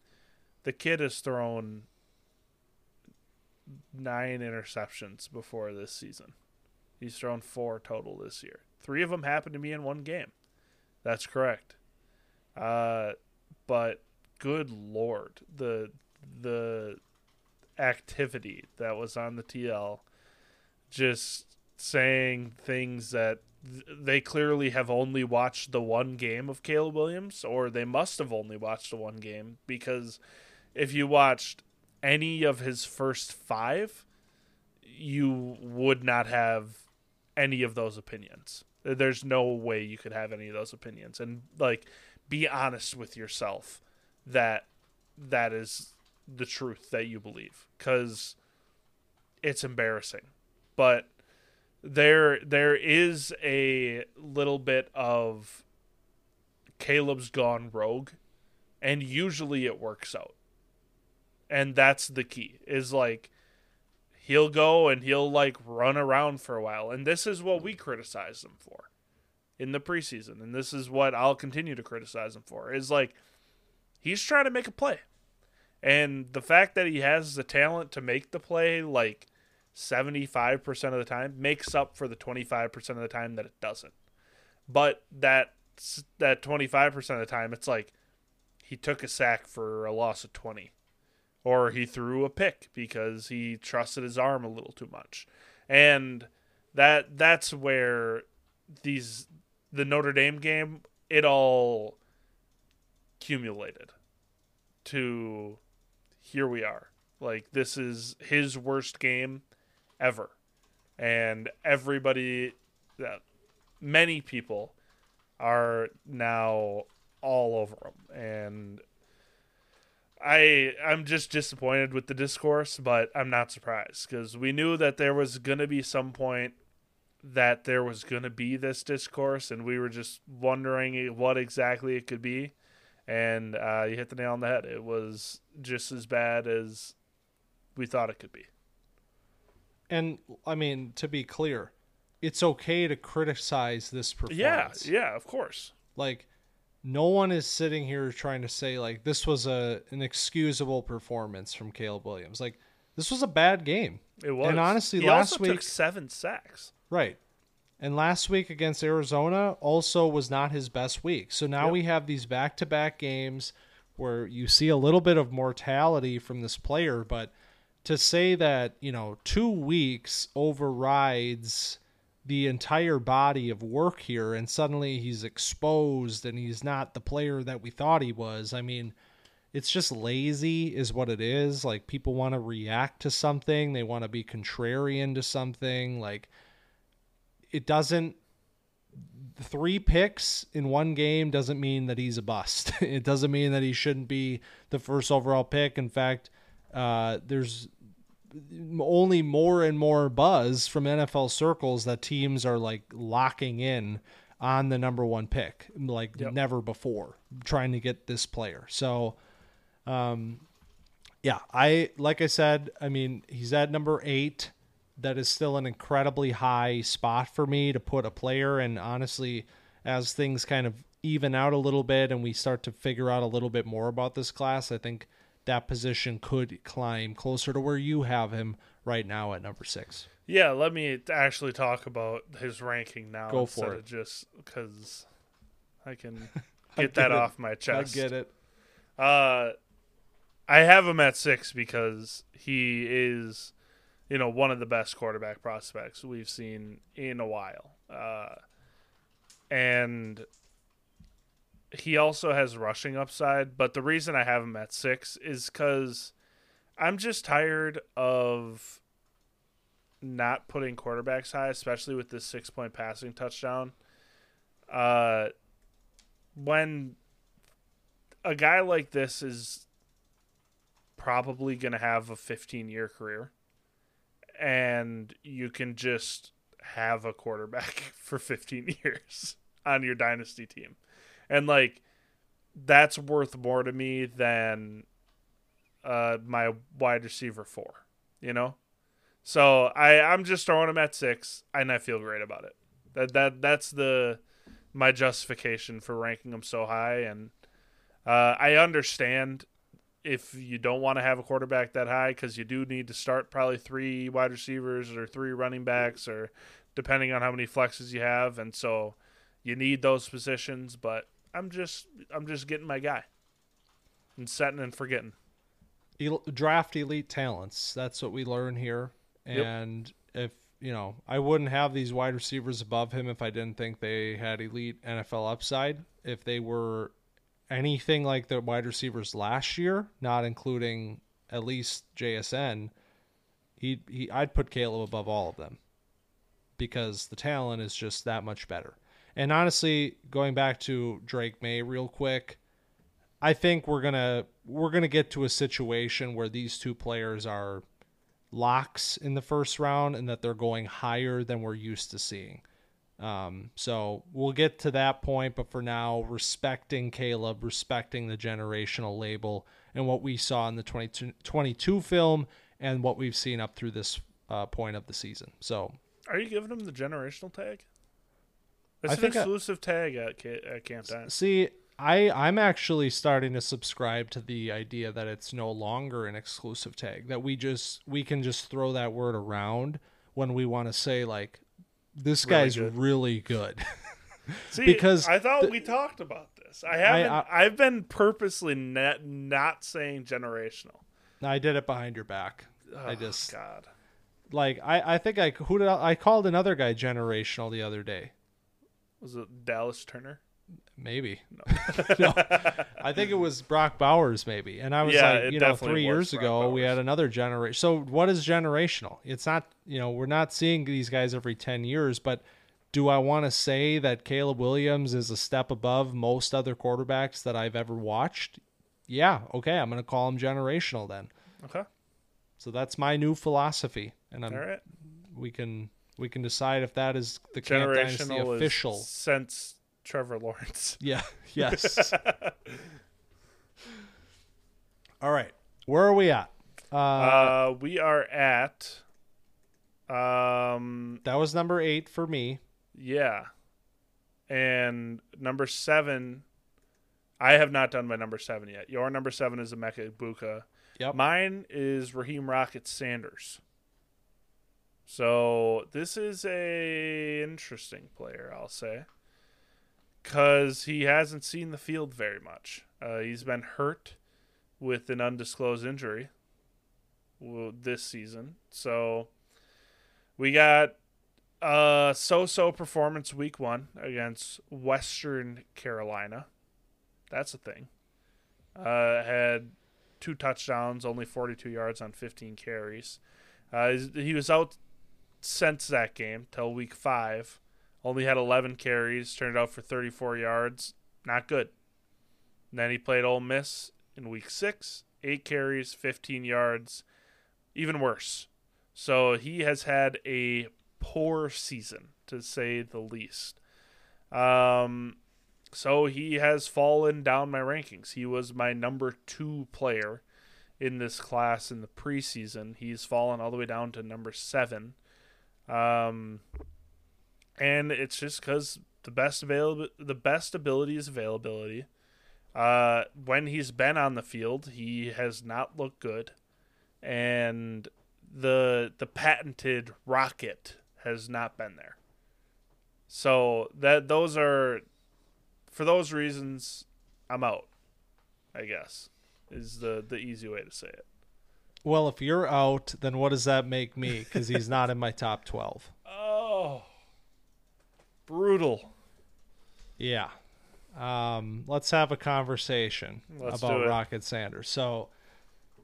the kid has thrown nine interceptions before this season. He's thrown four total this year. Three of them happened to be in one game. That's correct. Uh, but good lord, the the activity that was on the TL, just saying things that they clearly have only watched the one game of Caleb Williams, or they must have only watched the one game because if you watched any of his first five, you would not have any of those opinions. There's no way you could have any of those opinions. And like be honest with yourself that that is the truth that you believe cuz it's embarrassing. But there there is a little bit of Caleb's gone rogue and usually it works out and that's the key is like he'll go and he'll like run around for a while and this is what we criticize him for in the preseason and this is what I'll continue to criticize him for is like he's trying to make a play and the fact that he has the talent to make the play like 75% of the time makes up for the 25% of the time that it doesn't but that that 25% of the time it's like he took a sack for a loss of 20 or he threw a pick because he trusted his arm a little too much. And that that's where these the Notre Dame game it all accumulated to here we are. Like this is his worst game ever. And everybody that many people are now all over him and I I'm just disappointed with the discourse, but I'm not surprised because we knew that there was gonna be some point that there was gonna be this discourse, and we were just wondering what exactly it could be. and uh, you hit the nail on the head. It was just as bad as we thought it could be. And I mean, to be clear, it's okay to criticize this performance. Yeah, yeah, of course. Like no one is sitting here trying to say like this was a an excusable performance from Caleb Williams. Like this was a bad game. It was. And honestly, he last week took seven sacks. Right. And last week against Arizona also was not his best week. So now Yep. we have these back to back games where you see a little bit of mortality from this player, but to say that, you know, two weeks overrides the entire body of work here and suddenly he's exposed and he's not the player that we thought he was. I mean, it's just lazy is what it is. Like people want to react to something, they want to be contrarian to something. Like it doesn't three picks in one game doesn't mean that he's a bust. it doesn't mean that he shouldn't be the first overall pick. In fact, uh, there's only more and more buzz from NFL circles that teams are like locking in on the number one pick like Yep. never before trying to get this player. So um yeah, I like I said, I mean, he's at number 8. That is still an incredibly high spot for me to put a player and honestly as things kind of even out a little bit and we start to figure out a little bit more about this class, I think that position could climb closer to where you have him right now at number 6. Yeah, let me actually talk about his ranking now Go instead for of it. just because I can I get that get it. off my chest. I get it. Uh, I have him at six because he is, you know, one of the best quarterback prospects we've seen in a while. Uh, and he also has rushing upside. But the reason I have him at six is because I'm just tired of not putting quarterbacks high, especially with this six point passing touchdown. Uh, when a guy like this is probably going to have a 15 year career and you can just have a quarterback for 15 years on your dynasty team and like that's worth more to me than uh my wide receiver 4 you know so i i'm just throwing him at 6 and i feel great about it that that that's the my justification for ranking him so high and uh, I understand if you don't want to have a quarterback that high because you do need to start probably three wide receivers or three running backs or depending on how many flexes you have, and so you need those positions. But I'm just I'm just getting my guy and setting and forgetting. El- draft elite talents. That's what we learn here. Yep. And if you know, I wouldn't have these wide receivers above him if I didn't think they had elite NFL upside. If they were anything like the wide receivers last year, not including at least JSN, he he I'd put Caleb above all of them because the talent is just that much better. And honestly, going back to Drake Maye real quick, I think we're gonna we're gonna get to a situation where these two players are locks in the first round and that they're going higher than we're used to seeing. Um, so we'll get to that point, but for now, respecting Caleb, respecting the generational label and what we saw in the 22, 22 film and what we've seen up through this uh, point of the season. So Are you giving him the generational tag? It's I an think I- exclusive tag at, at Camp. See, I I'm actually starting to subscribe to the idea that it's no longer an exclusive tag that we just we can just throw that word around when we want to say like this Really guy's good. really good. See, Because I thought the- we talked about this. I haven't. I- I, have been purposely not, not saying generational. I did it behind your back. I Oh, just God. like I I think I who did I, I called another guy generational the other day. Was it Dallas Turner? Maybe. No. I think it was Brock Bowers, maybe. And I was Yeah, like, you know, three years Brock ago, we had another generation. So, what is generational? It's not, you know, we're not seeing these guys every 10 years, but do I want to say that Caleb Williams is a step above most other quarterbacks that I've ever watched? Yeah. Okay. I'm going to call him generational then. Okay. So, that's my new philosophy. And I'm, right. we can. We can decide if that is the Dynasty Generational official. since Trevor Lawrence. Yeah. Yes. All right. Where are we at? Uh, Uh, we are at. Um. that was number eight for me. Yeah. And number seven, I have not done my number seven yet. Your number seven is Emeka Egbuka. Yep. Mine is Raheim Rocket Sanders. So this is a interesting player, I'll say, because he hasn't seen the field very much. Uh, he's been hurt with an undisclosed injury this season. So we got uh, so-so performance week one against Western Carolina. That's a thing. Uh, had two touchdowns, only 42 yards on 15 carries. Uh, he was out since that game till week five. Only had 11 carries, turned out for 34 yards. Not good. And then he played Ole Miss in week six, eight carries, 15 yards. Even worse. So he has had a poor season, to say the least. Um, so he has fallen down my rankings. He was my number two player in this class in the preseason. He's fallen all the way down to number seven. Um, and it's just because the best available, the best ability is availability. Uh, when he's been on the field, he has not looked good, and the the patented rocket has not been there. So that those are for those reasons, I'm out. I guess is the the easy way to say it. Well, if you're out, then what does that make me? Because he's not in my top 12. Oh, brutal. Yeah. Um, let's have a conversation Let's about. Rocket Sanders. So,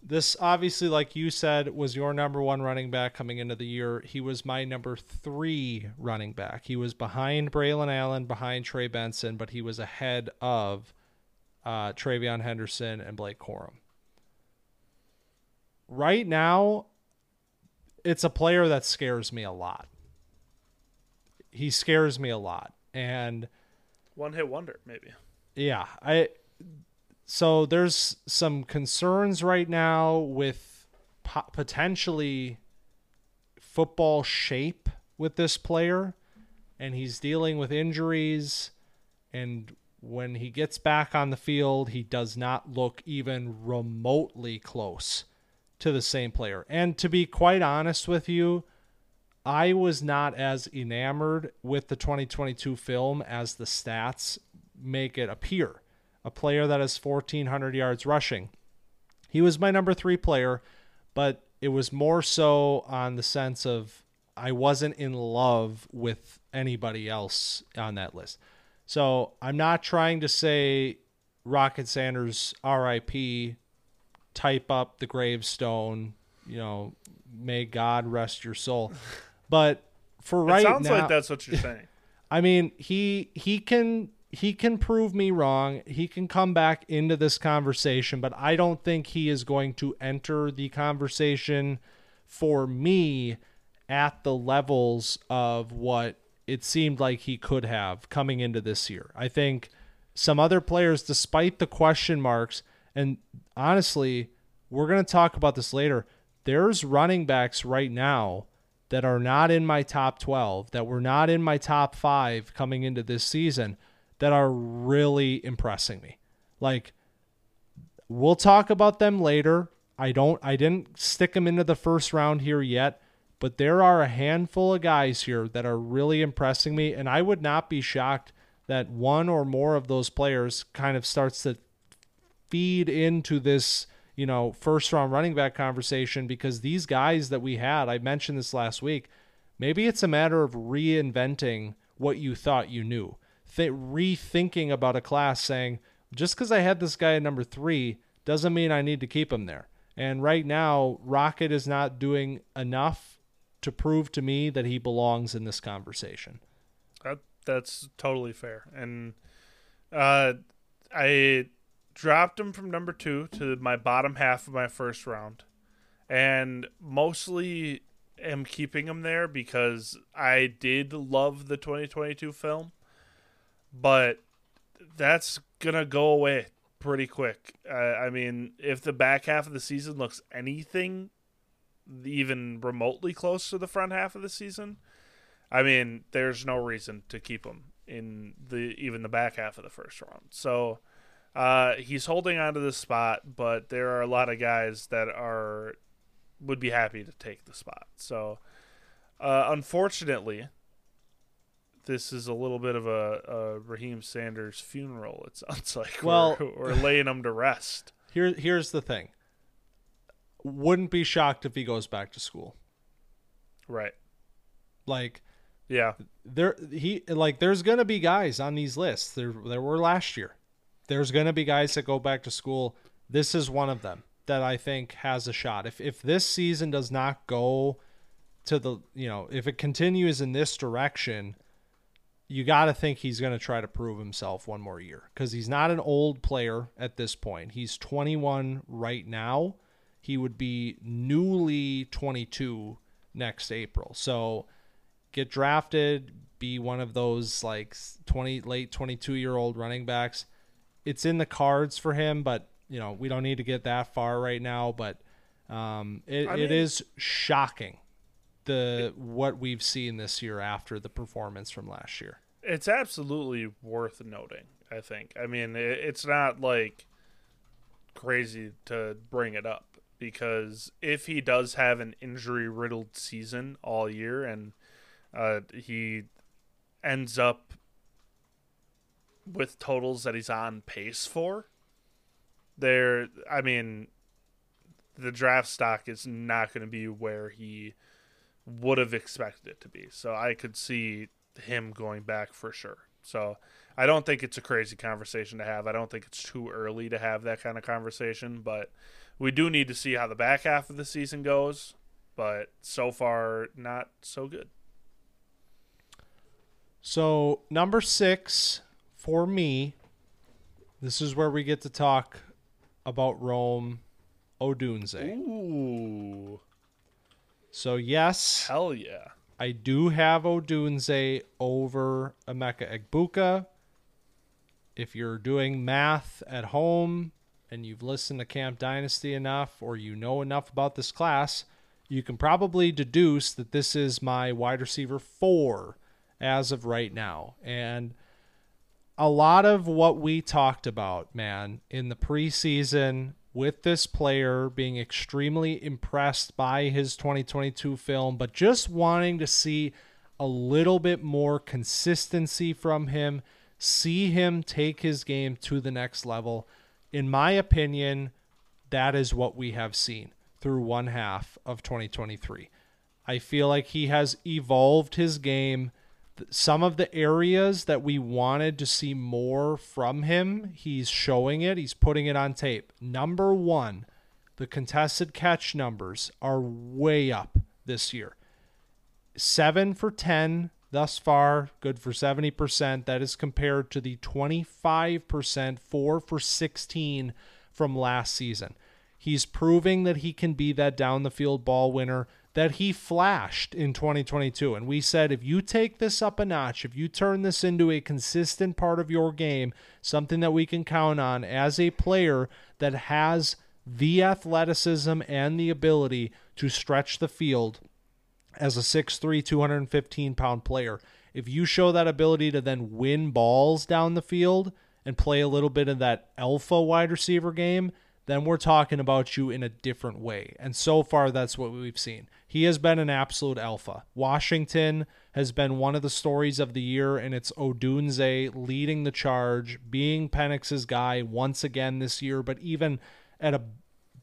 this obviously, like you said, was your number one running back coming into the year. He was my number three running back. He was behind Braelon Allen, behind Trey Benson, but he was ahead of uh, TreVeyon Henderson and Blake Corum. Right now, it's a player that scares me a lot. He scares me a lot. And One hit wonder, maybe. yeah, I so there's some concerns right now with po- potentially football shape with this player and he's dealing with injuries and when he gets back on the field, he does not look even remotely close to the same player. And to be quite honest with you, I was not as enamored with the 2022 film as the stats make it appear. A player that has 1,400 yards rushing. He was my number three player, but it was more so on the sense of I wasn't in love with anybody else on that list. So I'm not trying to say Rocket Sanders RIP, type up the gravestone, you know, may God rest your soul. But for right it sounds now, like that's what you're saying. I mean, he he can he can prove me wrong. He can come back into this conversation, but I don't think he is going to enter the conversation for me at the levels of what it seemed like he could have coming into this year. I think some other players, despite the question marks, and honestly, we're going to talk about this later. There's running backs right now that are not in my top 12, that were not in my top five coming into this season, that are really impressing me. Like, we'll talk about them later. I don't, I didn't stick them into the first round here yet, but there are a handful of guys here that are really impressing me, and I would not be shocked that one or more of those players kind of starts to feed into this you know first round running back conversation because these guys that we had i mentioned this last week maybe it's a matter of reinventing what you thought you knew. Th- rethinking about a class saying just because i had this guy at number three doesn't mean i need to keep him there. And right now rocket is not doing enough to prove to me that he belongs in this conversation. That that's totally fair. And uh, I dropped him from number two to my bottom half of my first round, and mostly am keeping him there because I did love the 2022 film, but that's gonna go away pretty quick. I mean, if the back half of the season looks anything even remotely close to the front half of the season, I mean, there's no reason to keep him in the even the back half of the first round. So uh, he's holding on to the spot, but there are a lot of guys that are would be happy to take the spot. So uh, unfortunately, this is a little bit of a, a Raheim Sanders funeral. It sounds like Well- we're, we're laying him to rest. Here, here's the thing. Wouldn't be shocked if he goes back to school. Right. Like Yeah. there, he like there's gonna be guys on these lists. There, there were last year. There's gonna be guys that go back to school. This is one of them that I think has a shot. If if this season does not go to the, you know, if it continues in this direction, you got to think he's going to try to prove himself one more year because he's not an old player at this point. He's 21 right now. He would be newly 22 next April. So get drafted, be one of those like 20 late 22 year old running backs. It's in the cards for him, but you know we don't need to get that far right now. But um, it, I mean- is shocking the what we've seen this year after the performance from last year. It's absolutely worth noting, I think. I mean, it, it's not like crazy to bring it up because if he does have an injury riddled season all year and uh, he ends up with totals that he's on pace for, there, I mean, the draft stock is not going to be where he would have expected it to be. So I could see him going back for sure. So I don't think it's a crazy conversation to have. I don't think it's too early to have that kind of conversation, but we do need to see how the back half of the season goes. But so far, not so good. So number six for me, this is where we get to talk about Rome Odunze. Ooh, So yes, hell yeah! I do have Odunze over Emeka Egbuka. If you're doing math at home and you've listened to Camp Dynasty enough or you know enough about this class, you can probably deduce that this is my wide receiver four as of right now. And a lot of what we talked about, man, in the preseason with this player being extremely impressed by his 2022 film, but just wanting to see a little bit more consistency from him, see him take his game to the next level. In my opinion, that is what we have seen through one half of 2023. I feel like he has evolved his game. Some of the areas that we wanted to see more from him, he's showing it. He's putting it on tape. Number one, the contested catch numbers are way up this year. Seven for 10 thus far, good for 70%. That is compared to the 25%, four for 16 from last season. He's proving that he can be that down the field ball winner that he flashed in 2022. And we said if you take this up a notch, if you turn this into a consistent part of your game, something that we can count on as a player that has the athleticism and the ability to stretch the field as a 6'3, 215 pound player. If you show that ability to then win balls down the field and play a little bit of that alpha wide receiver game, then we're talking about you in a different way. And so far, that's what we've seen. He has been an absolute alpha. Washington has been one of the stories of the year, and it's Odunze leading the charge, being Penix's guy once again this year, but even at a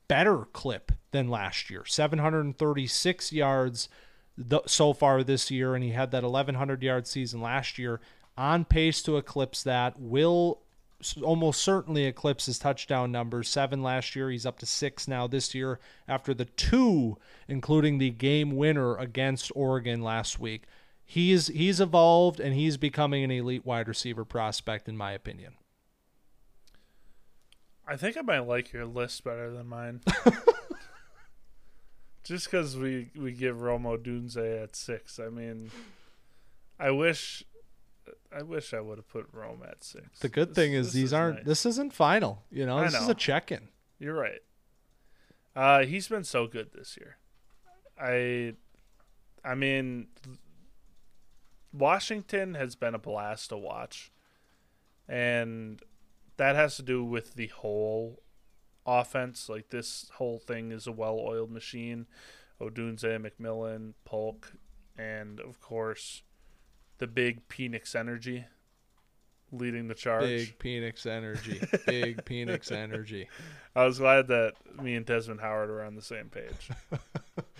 better clip than last year 736 yards so far this year, and he had that 1,100 yard season last year. On pace to eclipse that, will almost certainly eclipse his touchdown numbers. Seven last year, he's up to six now this year after the two, including the game winner against Oregon last week. He's he's evolved and he's becoming an elite wide receiver prospect, in my opinion. I think I might like your list better than mine. Just because we we give Rome Odunze at six. I mean, I wish. I wish I would have put Rome at six. The good This- thing is these aren't. nice. This isn't final. You know, I this is a check-in. You're right. Uh, he's been so good this year. I, I mean, Washington has been a blast to watch, and that has to do with the whole offense. Like this whole thing is a well-oiled machine. Odunze, McMillan, Polk, and of course, the big Penix Energy leading the charge. Big Penix energy. Big Penix energy. I was glad that me and Desmond Howard were on the same page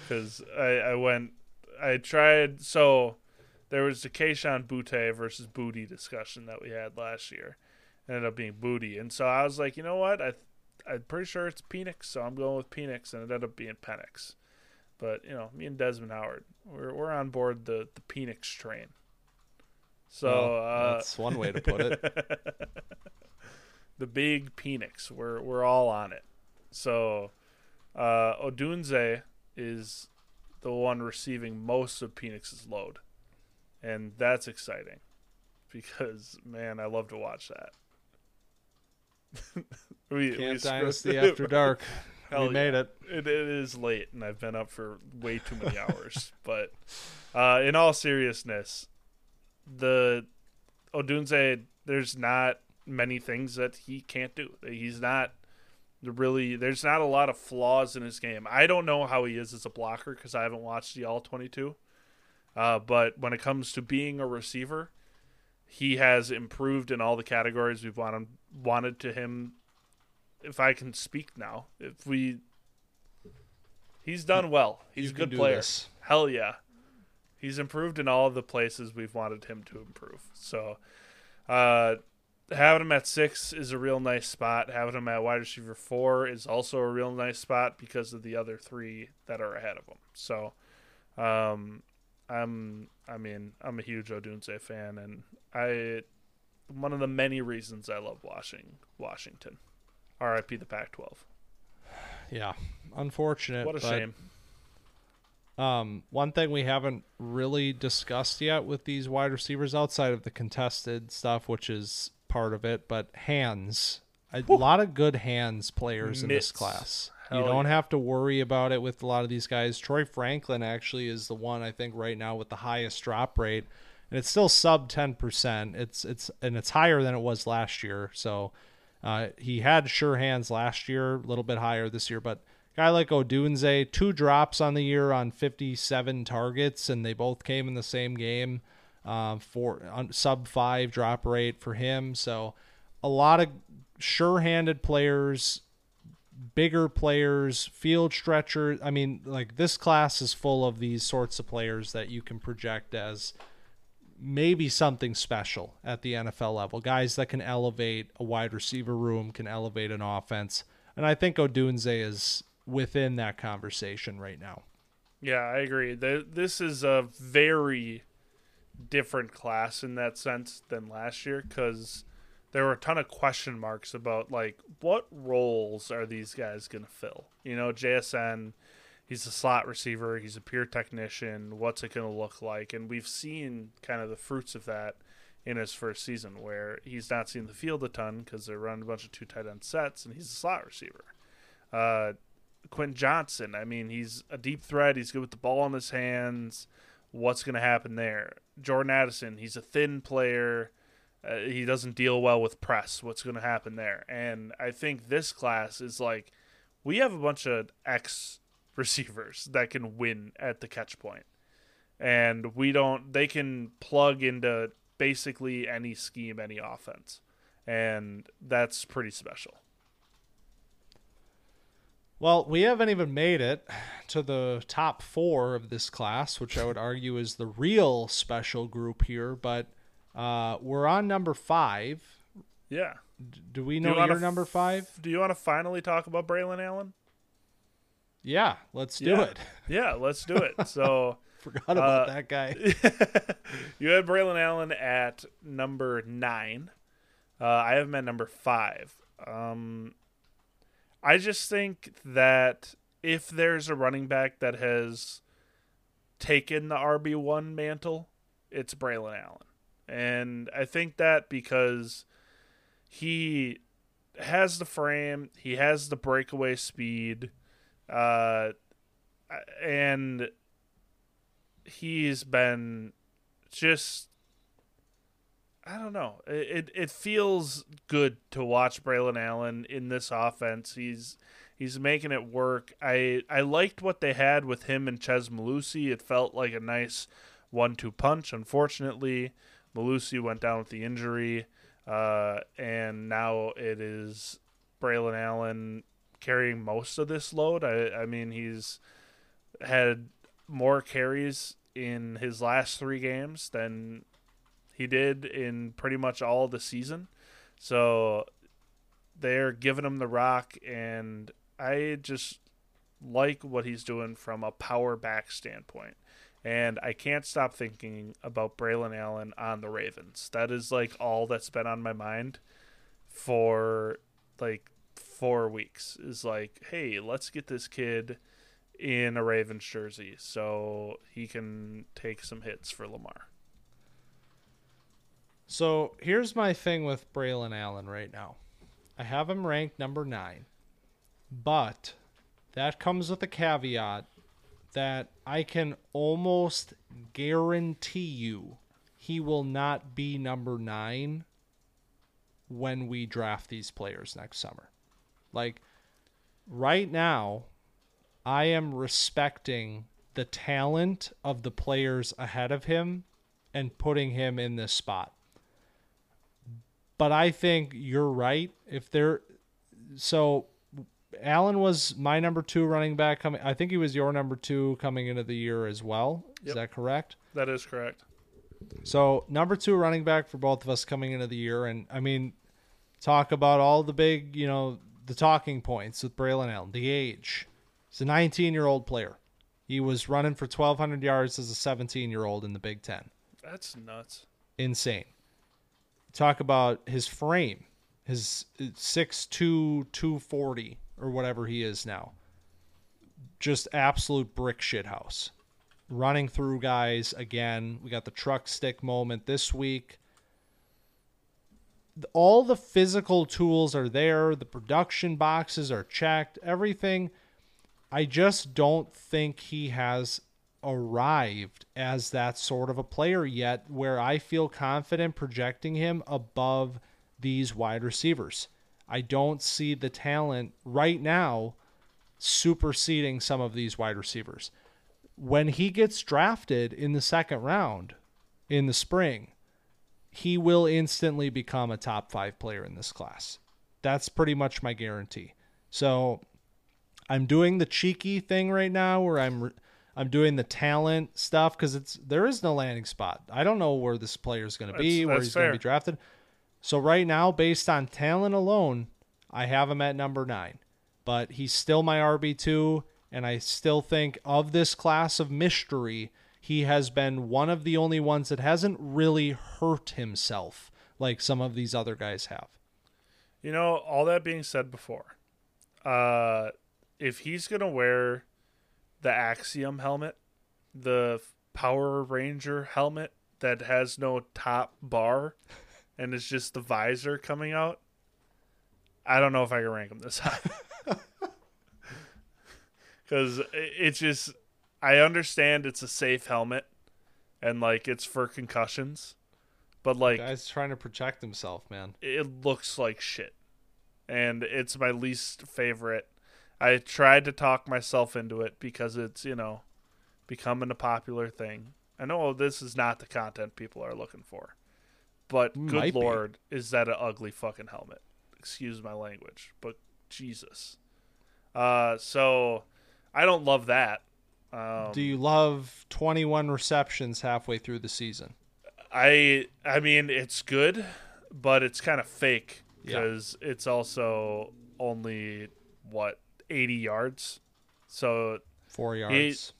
because I, I went, I tried. So there was the Kayshon Boutte versus Booty discussion that we had last year. Ended up being Booty, and so I was like, you know what? I, I'm pretty sure it's Penix, so I'm going with Penix, and it ended up being Penix. But you know, me and Desmond Howard, we're we're on board the the Penix train. So Well, uh, that's one way to put it. the big Penix. We're we're all on it. So uh, Odunze is the one receiving most of Penix's load, and that's exciting because man, I love to watch that. we, we Camp screw- Dynasty After Dark. Hell we made yeah. it. it. It is late, and I've been up for way too many hours. but uh, in all seriousness, the Odunze, there's not many things that he can't do. He's not really. There's not a lot of flaws in his game. I don't know how he is as a blocker because I haven't watched the All 22. Uh, but when it comes to being a receiver, he has improved in all the categories we've wanted wanted to him. If I can speak now, if we, he's done well. He's You a good player. this. Hell yeah. He's improved in all of the places we've wanted him to improve. So, uh, having him at six is a real nice spot. Having him at wide receiver four is also a real nice spot because of the other three that are ahead of him. So, um, I'm, I mean, I'm a huge Odunze fan, and I, one of the many reasons I love watching Washington. R.I.P. the Pac-12. Yeah, unfortunate. What a but, shame. Um, one thing we haven't really discussed yet with these wide receivers outside of the contested stuff, which is part of it, but hands. A lot of good hands players in this class. Hell you don't yeah. have to worry about it with a lot of these guys. Troy Franklin actually is the one I think right now with the highest drop rate, and it's still sub ten percent. It's it's and it's higher than it was last year. So uh, he had sure hands last year, a little bit higher this year, but guy like Odunze, two drops on the year on 57 targets, and they both came in the same game. Uh, for sub five drop rate for him, so a lot of sure-handed players, bigger players, field stretchers. I mean, like this class is full of these sorts of players that you can project as maybe something special at the NFL level. Guys that can elevate a wide receiver room, can elevate an offense. And I think Odunze is within that conversation right now. Yeah, I agree. The, this is a very different class in that sense than last year because there were a ton of question marks about like what roles are these guys going to fill. You know, JSN, he's a slot receiver, he's a pure technician. What's it going to look like? And we've seen kind of the fruits of that in his first season, where he's not seen the field a ton because they're running a bunch of two tight end sets, and he's a slot receiver. Uh, Quentin Johnston, I mean, he's a deep threat. He's good with the ball in his hands. What's going to happen there? Jordan Addison, he's a thin player. Uh, he doesn't deal well with press. What's going to happen there? And I think this class is like we have a bunch of X receivers that can win at the catch point. And we don't they can plug into basically any scheme, any offense. And that's pretty special. Well, we haven't even made it to the top four of this class, which I would argue is the real special group here. But uh, we're on number five. Yeah. D- Do we Do know you wanna your number five? Do you want to finally talk about Braelon Allen? Yeah, let's do Yeah. it. Yeah, let's do it. So Forgot about Uh, that guy. you had Braelon Allen at number nine. Uh, I have him at number five. Um, I just think that if there's a running back that has taken the RB one mantle, it's Braelon Allen. And I think that because he has the frame, he has the breakaway speed, uh, and he's been just I don't know. It it feels good to watch Braelon Allen in this offense. He's he's making it work. I I liked what they had with him and Chez Mellusi. It felt like a nice one-two punch. Unfortunately, Mellusi went down with the injury, uh, and now it is Braelon Allen carrying most of this load. I I mean he's had more carries in his last three games than he did in pretty much all the season. So they're giving him the rock, and I just like what he's doing from a power back standpoint. And I can't stop thinking about Braelon Allen on the Ravens. That is like all that's been on my mind for like four weeks. Is like, hey, let's get this kid in a Ravens jersey so he can take some hits for Lamar. So here's my thing with Braelon Allen right now. I have him ranked number nine, but that comes with a caveat that I can almost guarantee you he will not be number nine when we draft these players next summer. Like right now, I am respecting the talent of the players ahead of him and putting him in this spot. But I think you're right. If there, so Allen was my number two running back coming. I think he was your number two coming into the year as well. Is Yep. that correct? That is correct. So number two running back for both of us coming into the year, and I mean, talk about all the big, you know, the talking points with Braelon Allen, the age. He's a 19 year old player. He was running for 1,200 yards as a 17 year old in the Big Ten. That's nuts. Insane. Talk about his frame, his 6'2, 240, or whatever he is now. Just absolute brick shit house. Running through guys again. We got the truck stick moment this week. All the physical tools are there. The production boxes are checked. Everything. I just don't think he has arrived as that sort of a player yet where I feel confident projecting him above these wide receivers. I don't see the talent right now superseding some of these wide receivers. When he gets drafted in the second round in the spring, he will instantly become a top five player in this class. That's pretty much my guarantee. So I'm doing the cheeky thing right now where I'm I'm doing the talent stuff because it's there is no landing spot. I don't know where this player is going to be, That's- where that's he's going to be drafted. So right now, based on talent alone, I have him at number nine, but he's still my RB two, and I still think of this class of mystery, he has been one of the only ones that hasn't really hurt himself like some of these other guys have. You know, all that being said before, uh, if he's gonna wear the Axiom helmet, the Power Ranger helmet that has no top bar and it's just the visor coming out, I don't know if I can rank them this high. Because it's just, I understand it's a safe helmet and like it's for concussions, but like Guy's trying to protect himself, man. it looks like shit. And it's my least favorite. I tried to talk myself into it because it's, you know, becoming a popular thing. I know this is not the content people are looking for. But Might good be. lord, is that an ugly fucking helmet. Excuse my language, but Jesus. Uh so I don't love that. Um, Do you love 21 receptions halfway through the season? I I mean it's good, but it's kind of fake Yeah. because it's also only what 80 yards. So Four yards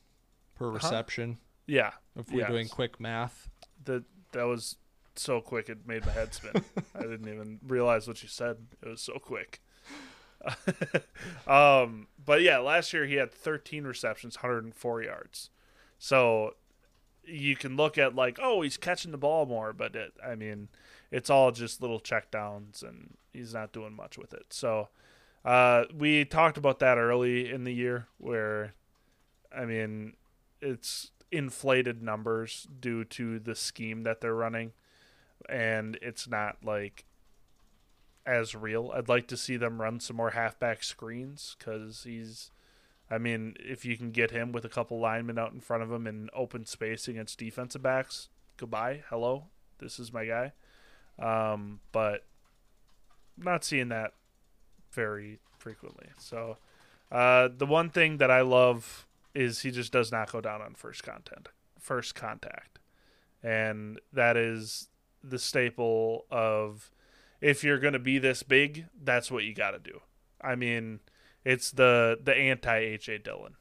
per reception. yeah, If we're doing quick math, that that was so quick it made my head spin. I didn't even realize what you said. It was so quick. um, but yeah, last year he had 13 receptions, 104 yards. So you can look at like, oh, he's catching the ball more, but it, I mean, it's all just little checkdowns, and he's not doing much with it. So uh, we talked about that early in the year, where I mean, it's inflated numbers due to the scheme that they're running, and it's not like as real. I'd like to see them run some more halfback screens because he's. I mean, if you can get him with a couple linemen out in front of him in open space against defensive backs, goodbye, hello, this is my guy. Um, but not seeing that very frequently. So, uh, the one thing that I love is he just does not go down on first contact. First contact, and that is the staple of if you're going to be this big, that's what you got to do. I mean, it's the the anti AJ Dillon,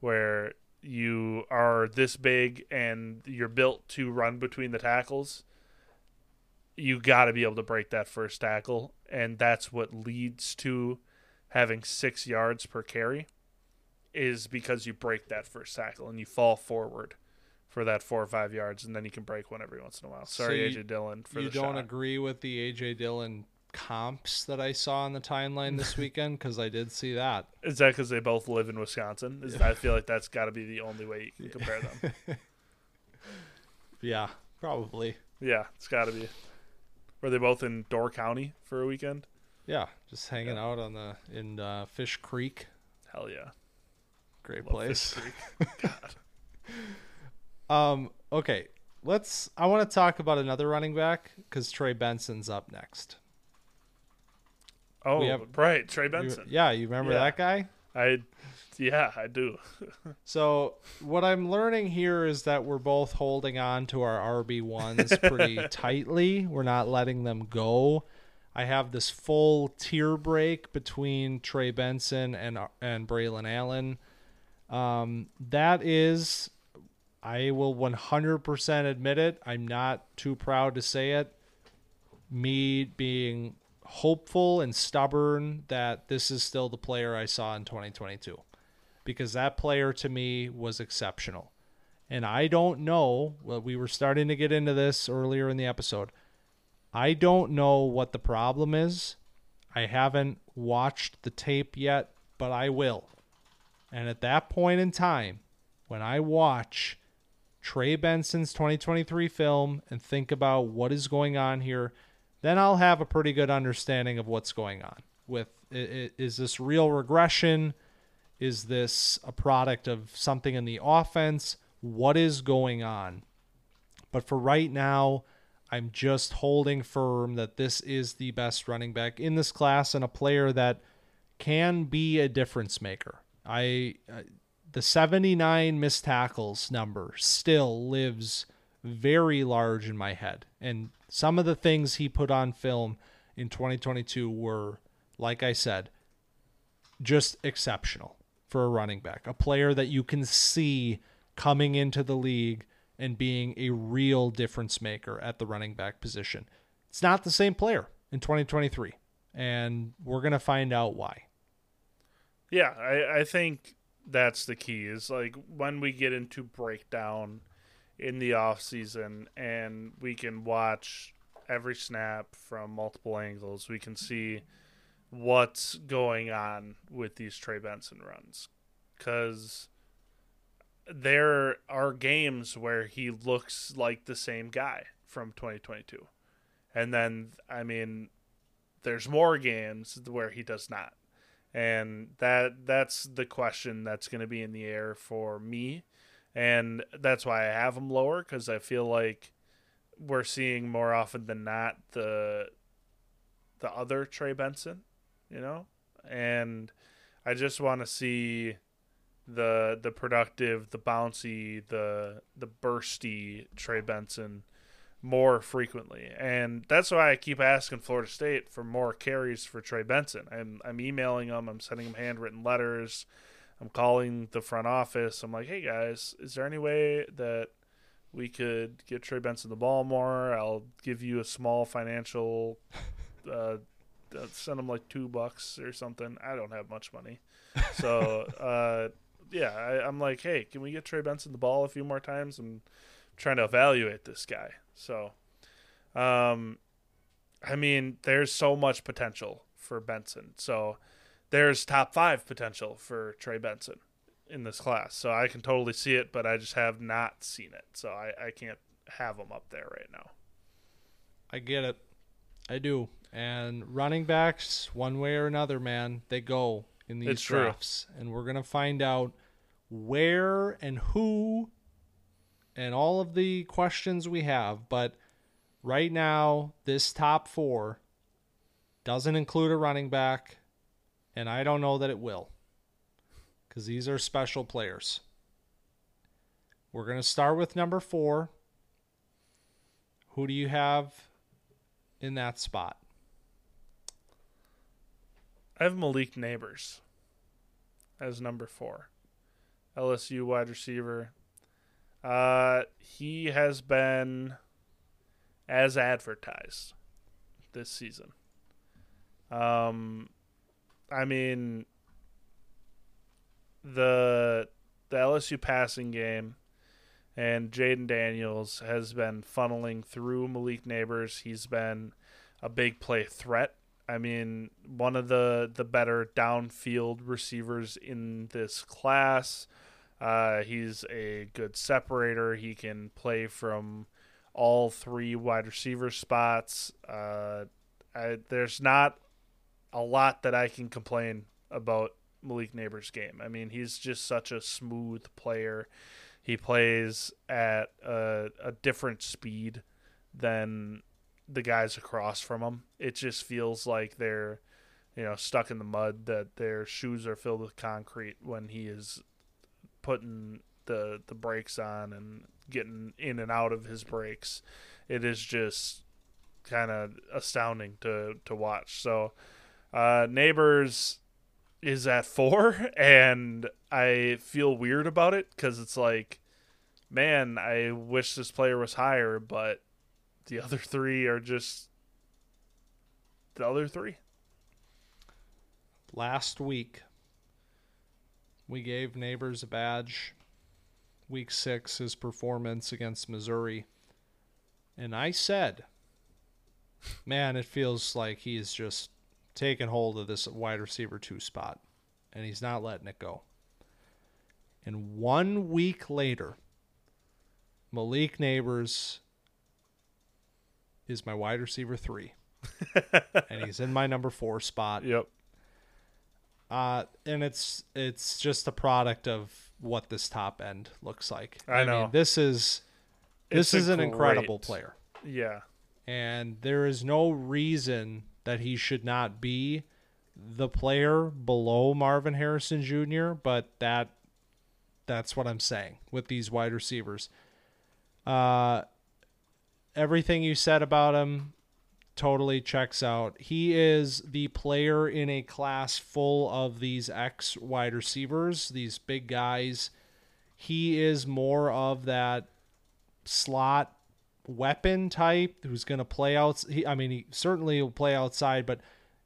where you are this big and you're built to run between the tackles. You got to be able to break that first tackle, and that's what leads to having six yards per carry. Is because you break that first tackle and you fall forward for that four or five yards, and then you can break one every once in a while. Sorry, So AJ Dillon, for you don't shot. agree with the AJ Dillon comps that I saw on the timeline this weekend because I did see that. Is that because they both live in Wisconsin? Is I feel like that's got to be the only way you can compare them. Yeah, probably. yeah, it's got to be. Were they both in Door County for a weekend? Yeah, just hanging Yeah. out on the in uh, Fish Creek. Hell yeah, Great Love place. Fish Creek. God. Um, okay, let's. I want to talk about another running back because Trey Benson's up next. Oh, have- right, Trey You- Benson. yeah, you remember Yeah. that guy? I, yeah, I do. So what I'm learning here is that we're both holding on to our RB ones pretty tightly. We're not letting them go. I have this full tier break between Trey Benson and and Braylon Allen. Um, that is, I will 100% admit it. I'm not too proud to say it. Me being hopeful and stubborn that this is still the player I saw in 2022 because that player to me was exceptional. And I don't know, well, we were starting to get into this earlier in the episode. I don't know what the problem is. I haven't watched the tape yet, but I will. And at that point in time, when I watch Trey Benson's 2023 film and think about what is going on here, then I'll have a pretty good understanding of what's going on. With is this real regression? Is this a product of something in the offense? What is going on? But for right now, I'm just holding firm that this is the best running back in this class and a player that can be a difference maker. I uh, the 79 missed tackles number still lives very large in my head. And some of the things he put on film in 2022 were like I said, just exceptional for a running back, a player that you can see coming into the league and being a real difference maker at the running back position. It's not the same player in 2023, and we're going to find out why. Yeah, I, I think that's the key is like when we get into breakdown in the off season and we can watch every snap from multiple angles, we can see what's going on with these Trey Benson runs. Cause there are games where he looks like the same guy from 2022. And then, I mean, there's more games where he does not and that that's the question that's going to be in the air for me and that's why i have him lower because i feel like we're seeing more often than not the the other trey benson you know and i just want to see the the productive the bouncy the the bursty trey benson more frequently. And that's why I keep asking Florida State for more carries for Trey Benson. I'm I'm emailing them, I'm sending them handwritten letters, I'm calling the front office. I'm like, "Hey guys, is there any way that we could get Trey Benson the ball more? I'll give you a small financial uh, uh, send him like 2 bucks or something. I don't have much money." So, uh yeah, I, I'm like, hey, can we get Trey Benson the ball a few more times? I'm trying to evaluate this guy. So, um, I mean, there's so much potential for Benson. So, there's top five potential for Trey Benson in this class. So I can totally see it, but I just have not seen it. So I, I can't have him up there right now. I get it. I do. And running backs, one way or another, man, they go in these It's true. drafts. And we're going to find out where and who and all of the questions we have. But right now, this top four doesn't include a running back. And I don't know that it will because these are special players. We're going to start with number four. Who do you have in that spot? I have Malik Nabers as number four, LSU wide receiver. Uh, he has been as advertised this season. Um, I mean, the the LSU passing game and Jayden Daniels has been funneling through Malik Nabers. He's been a big play threat. I mean, one of the the better downfield receivers in this class. Uh, he's a good separator. He can play from all three wide receiver spots. Uh, I, there's not a lot that I can complain about Malik Nabers' game. I mean, he's just such a smooth player. He plays at a, a different speed than the guys across from him. It just feels like they're, you know, stuck in the mud. That their shoes are filled with concrete when he is putting the the brakes on and getting in and out of his brakes. It is just kind of astounding to to watch. So, uh, Nabers is at four, and I feel weird about it because it's like, man, I wish this player was higher, but the other three are just the other three. Last week, we gave Nabers a badge. Week six, his performance against Missouri. And I said, man, it feels like he's just taken hold of this wide receiver two spot, and he's not letting it go. And one week later, Malik Nabers is my wide receiver three, and he's in my number four spot. Yep. Uh, and it's it's just a product of what this top end looks like. I know. mean, this is this It's is an incredible player, Yeah. and there is no reason that he should not be the player below Marvin Harrison Jr. But that that's what I'm saying with these wide receivers. Uh, everything you said about him totally checks out. He is the player in a class full of these X wide receivers, these big guys. He is more of that slot weapon type who's going to play out. He, I mean, he certainly will play outside, but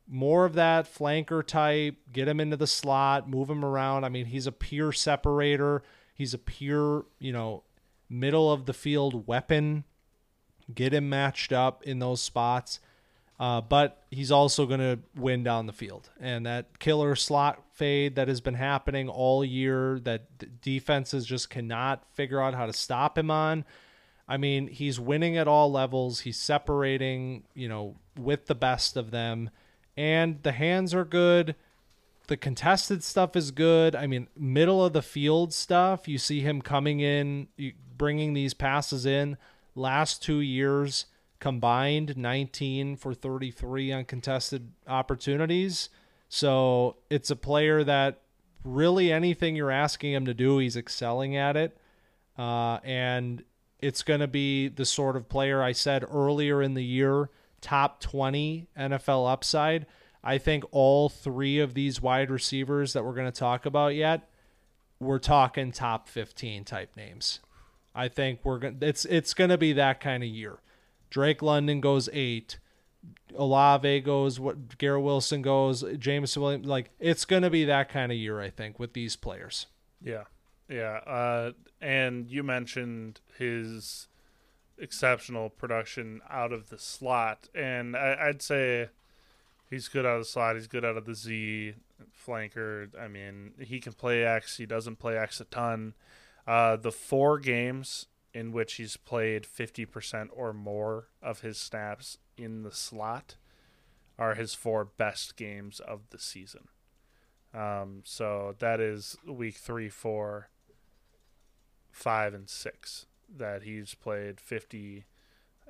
more of that flanker type. Get him into the slot, move him around. I mean, he's a pure separator. He's a pure, you know, middle of the field weapon get him matched up in those spots. Uh, but he's also going to win down the field. And that killer slot fade that has been happening all year that defenses just cannot figure out how to stop him on. I mean, he's winning at all levels. He's separating, you know, with the best of them. And the hands are good. The contested stuff is good. I mean, middle of the field stuff, you see him coming in, bringing these passes in last two years combined 19 for 33 uncontested opportunities. So it's a player that really anything you're asking him to do, he's excelling at it. Uh, and it's going to be the sort of player I said earlier in the year, top 20 NFL upside. I think all three of these wide receivers that we're going to talk about yet, we're talking top 15 type names. I think we're going to it's it's going to be that kind of year. Drake London goes 8. Olave goes what Garrett Wilson goes, Jameson Williams like it's going to be that kind of year I think with these players. Yeah, yeah. Uh, and you mentioned his exceptional production out of the slot, and I, I'd say he's good out of the slot. He's good out of the Z flanker. I mean, he can play X. He doesn't play X a ton. Uh, the four games in which he's played 50% or more of his snaps in the slot are his four best games of the season. Um, so that is week three, four, five, and six that he's played 50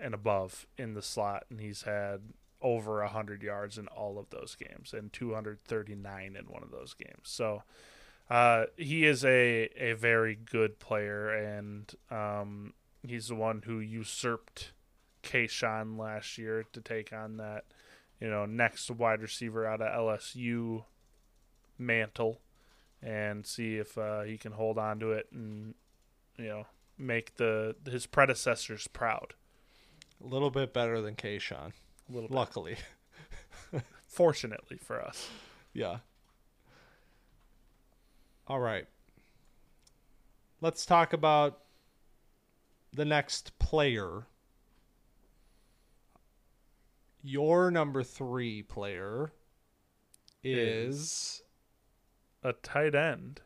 and above in the slot, and he's had over 100 yards in all of those games and 239 in one of those games. So uh, he is a, a very good player, and um, he's the one who usurped Kayshon last year to take on that, you know, next wide receiver out of LSU mantle and see if uh, he can hold on to it and, you know, make the his predecessors proud. A little bit better than Kayshon. A little bit. Luckily. Fortunately for us. Yeah. All right. Let's talk about the next player. Your number three player is A tight end.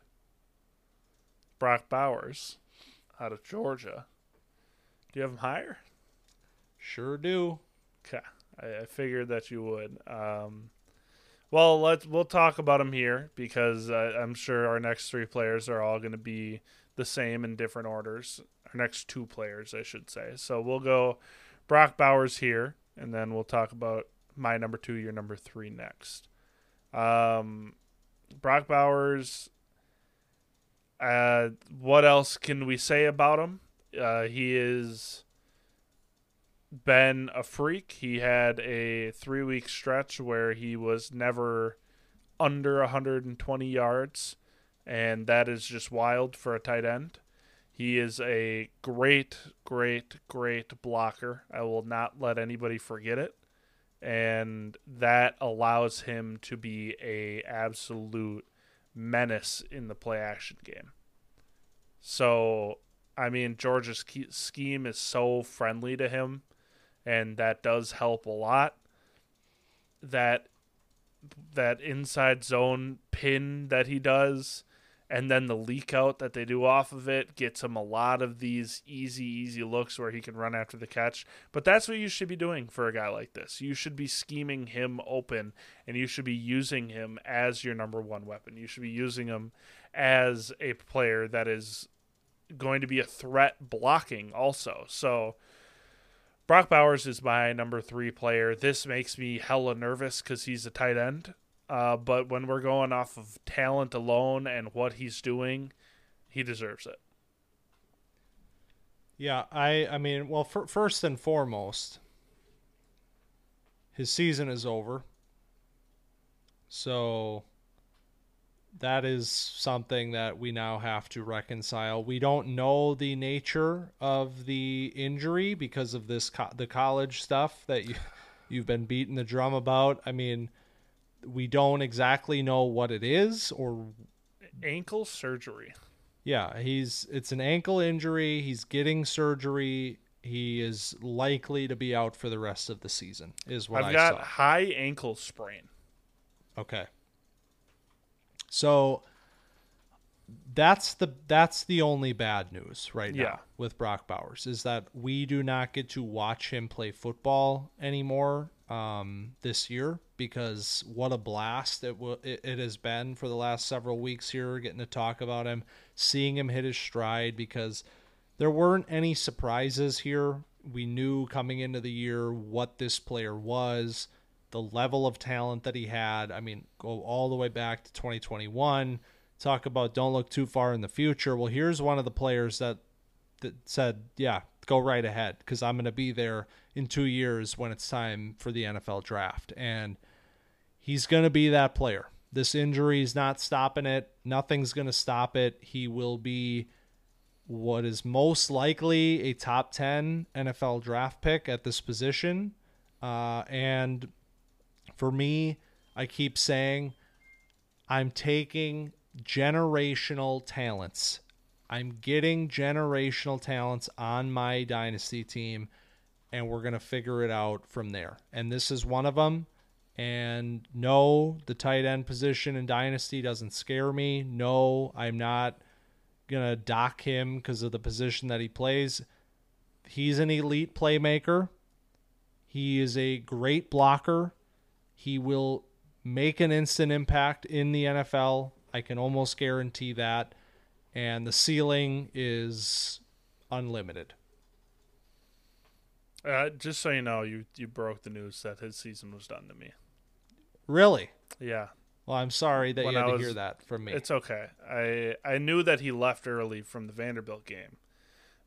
Brock Bowers out of Georgia. Do you have him higher? sure do. Okay, I, I figured that you would. Um, well, let's we'll talk about him here because uh, I'm sure our next three players are all going to be the same in different orders. Our next two players, I should say. So we'll go Brock Bowers here, and then we'll talk about my number two, your number three next. Um, Brock Bowers. Uh, what else can we say about him? Uh, he is been a freak. He had a three week stretch where he was never under 120 yards, and that is just wild for a tight end. He is a great, great, great blocker. I will not let anybody forget it. And that allows him to be a absolute menace in the play action game. So, I mean, Georgia's scheme is so friendly to him and that does help a lot. That that inside zone pin that he does and then the leak out that they do off of it gets him a lot of these easy easy looks where he can run after the catch. But that's what you should be doing for a guy like this. You should be scheming him open and you should be using him as your number one weapon. You should be using him as a player that is going to be a threat blocking also. So Brock Bowers is my number three player. This makes me hella nervous because he's a tight end. Uh, but when we're going off of talent alone and what he's doing, he deserves it. Yeah, I I mean, well, for, first and foremost, his season is over. So that is something that we now have to reconcile. We don't know the nature of the injury because of this co- the college stuff that you you've been beating the drum about. I mean, we don't exactly know what it is or ankle surgery. Yeah, he's it's an ankle injury. He's getting surgery. He is likely to be out for the rest of the season. Is what I've I got saw. high ankle sprain. Okay. So that's the that's the only bad news right now Yeah. with Brock Bowers is that we do not get to watch him play football anymore um, this year because what a blast it, w- it it has been for the last several weeks here getting to talk about him seeing him hit his stride because there weren't any surprises here we knew coming into the year what this player was the level of talent that he had. I mean, go all the way back to 2021. Talk about don't look too far in the future. Well, here's one of the players that that said, "Yeah, go right ahead because I'm going to be there in 2 years when it's time for the NFL draft." And he's going to be that player. This injury is not stopping it. Nothing's going to stop it. He will be what is most likely a top 10 NFL draft pick at this position. Uh, and for me, I keep saying I'm taking generational talents. I'm getting generational talents on my dynasty team, and we're going to figure it out from there. And this is one of them. And no, the tight end position in dynasty doesn't scare me. No, I'm not going to dock him because of the position that he plays. He's an elite playmaker. He is a great blocker. He will make an instant impact in the NFL. I can almost guarantee that. And the ceiling is unlimited. Uh, just so you know, you you broke the news that his season was done to me. Really? Yeah. Well, I'm sorry that When you had I to hear that from me. It's okay. I I knew that he left early from the Vanderbilt game,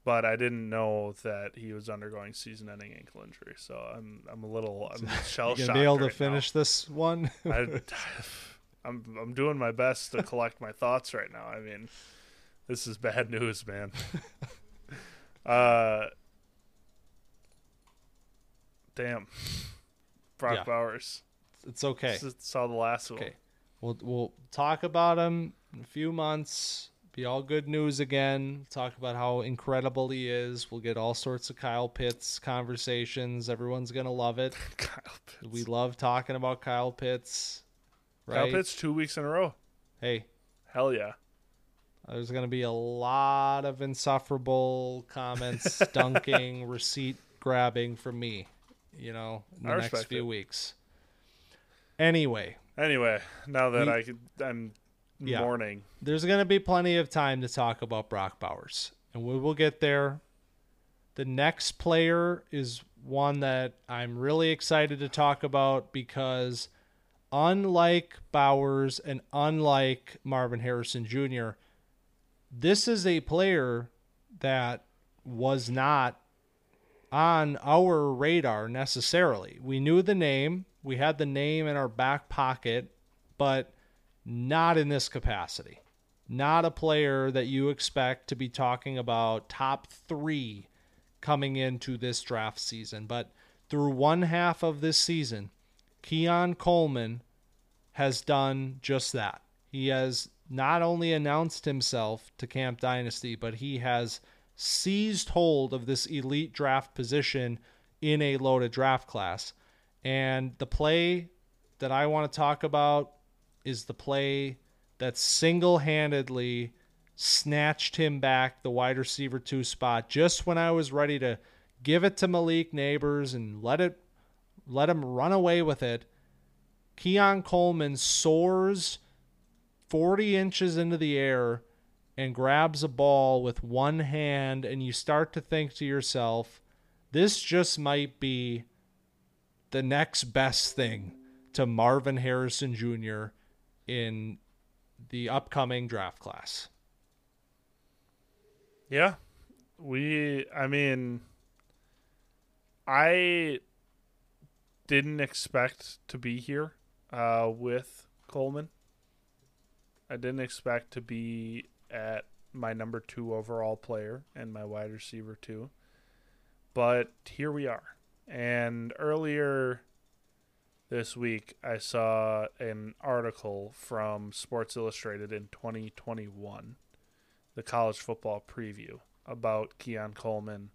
but I didn't know that he was undergoing season-ending ankle injury. So I'm I'm a little I'm shell shocked. be able to right now. finish this one? I, I'm I'm doing my best to collect my thoughts right now. I mean, this is bad news, man. uh, damn, Brock Yeah. Bowers. it's okay. Saw the last one. Okay. We'll we'll talk about him in a few months. Be all good news again. Talk about how incredible he is. We'll get all sorts of Kyle Pitts conversations. Everyone's gonna love it. Kyle Pitts. We love talking about Kyle Pitts. Right? Kyle Pitts two weeks in a row. Hey, Hell yeah. there's gonna be a lot of insufferable comments, dunking, receipt grabbing from me. You know, in the next few it. weeks. Anyway, Anyway, now that We- I could, I'm Yeah. mourning. there's going to be plenty of time to talk about Brock Bowers, and we will get there. The next player is one that I'm really excited to talk about because, unlike Bowers and unlike Marvin Harrison Jr., this is a player that was not on our radar necessarily. We knew the name, we had the name in our back pocket, but not in this capacity. Not a player that you expect to be talking about top three coming into this draft season. But through one half of this season, Keon Coleman has done just that. He has not only announced himself to Camp Dynasty, but he has seized hold of this elite draft position in a loaded draft class. And the play that I want to talk about is the play that single handedly snatched him back the wide receiver two spot just when I was ready to give it to Malik Nabers and let it let him run away with it. Keon Coleman soars 40 inches into the air and grabs a ball with one hand, and you start to think to yourself, this just might be the next best thing to Marvin Harrison Jr. in the upcoming draft class. Yeah. We I mean I didn't expect to be here uh with Coleman. I didn't expect to be at my number 2 overall player and my wide receiver too. But here we are. And earlier this week I saw an article from Sports Illustrated in 2021 the college football preview about Keon Coleman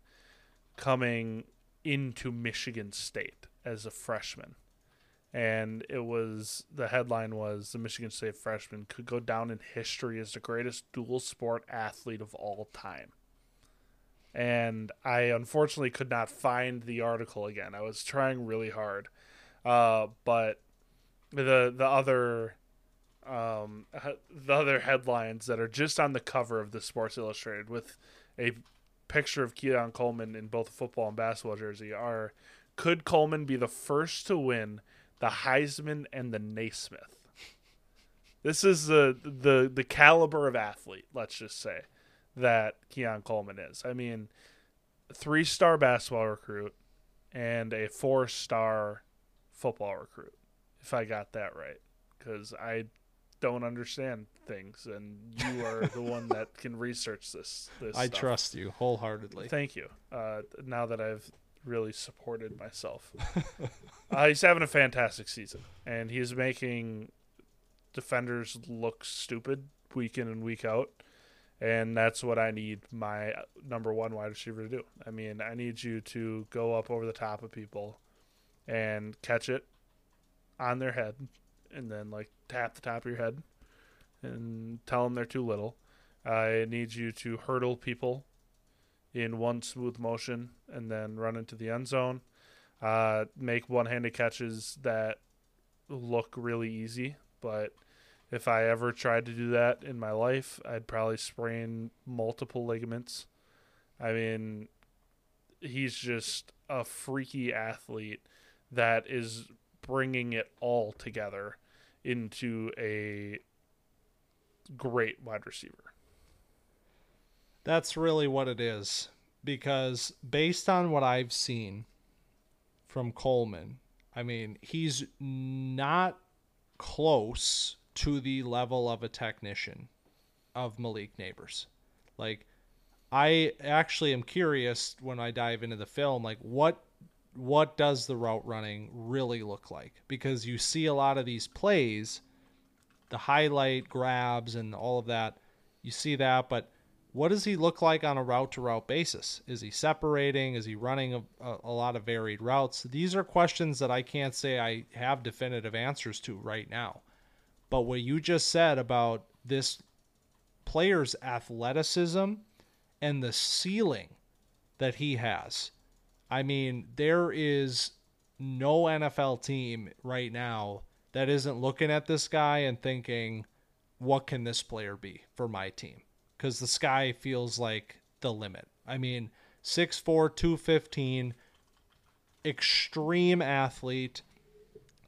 coming into Michigan State as a freshman. And it was the headline was the Michigan State freshman could go down in history as the greatest dual sport athlete of all time. And I unfortunately could not find the article again. I was trying really hard. Uh, but the the other um, the other headlines that are just on the cover of the Sports Illustrated with a picture of Keon Coleman in both a football and basketball jersey are could Coleman be the first to win the Heisman and the Naismith? This is the the the caliber of athlete, let's just say, that Keon Coleman is. I mean, three star basketball recruit and a four star football recruit, if I got that right. Because I don't understand things, and you are the one that can research this. This I stuff. trust you wholeheartedly. Thank you. Uh, now that I've really supported myself, uh, he's having a fantastic season, and he's making defenders look stupid week in and week out. And that's what I need my number one wide receiver to do. I mean, I need you to go up over the top of people and catch it on their head and then like tap the top of your head and tell them they're too little. I need you to hurdle people in one smooth motion and then run into the end zone. Uh, make one-handed catches that look really easy, but if I ever tried to do that in my life, I'd probably sprain multiple ligaments. I mean, he's just a freaky athlete that is bringing it all together into a great wide receiver. That's really what it is. Because based on what I've seen from Coleman, I mean, he's not close to the level of a technician of Malik Nabers. Like, I actually am curious when I dive into the film, like what what does the route running really look like? Because you see a lot of these plays, the highlight grabs and all of that, you see that, but what does he look like on a route to route basis? Is he separating? Is he running a, a, lot of varied routes? These are questions that I can't say I have definitive answers to right now. But what you just said about this player's athleticism and the ceiling that he has, I mean, there is no NFL team right now that isn't looking at this guy and thinking, what can this player be for my team? because the sky feels like the limit. I mean, 6'4, 215, extreme athlete.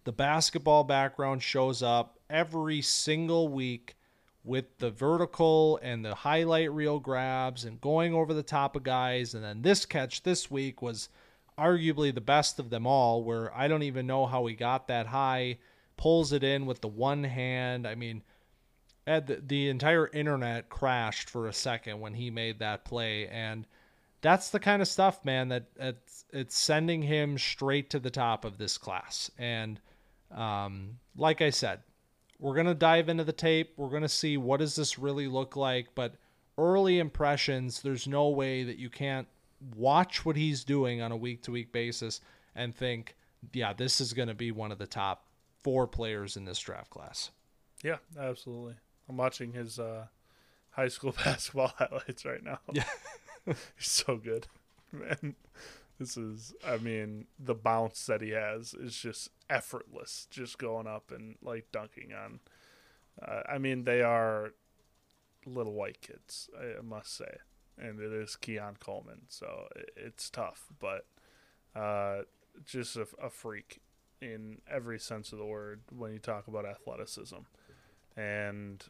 The basketball background shows up every single week with the vertical and the highlight reel grabs and going over the top of guys. And then this catch this week was arguably the best of them all, where I don't even know how he got that high, pulls it in with the one hand. I mean, the, the entire internet crashed for a second when he made that play and that's the kind of stuff man that it's, it's sending him straight to the top of this class and um, like i said we're going to dive into the tape. We're going to see what does this really look like. But early impressions there's no way that you can't watch what he's doing on a week to week basis and think yeah this is going to be one of the top four players in this draft class. Yeah absolutely. I'm watching his uh, high school basketball highlights right now. Yeah, he's so good, man. This is, I mean, the bounce that he has is just effortless, just going up and like dunking on. Uh, I mean, they are little white kids, I must say, and it is Keon Coleman, so it's tough, but uh, just a, a freak in every sense of the word when you talk about athleticism and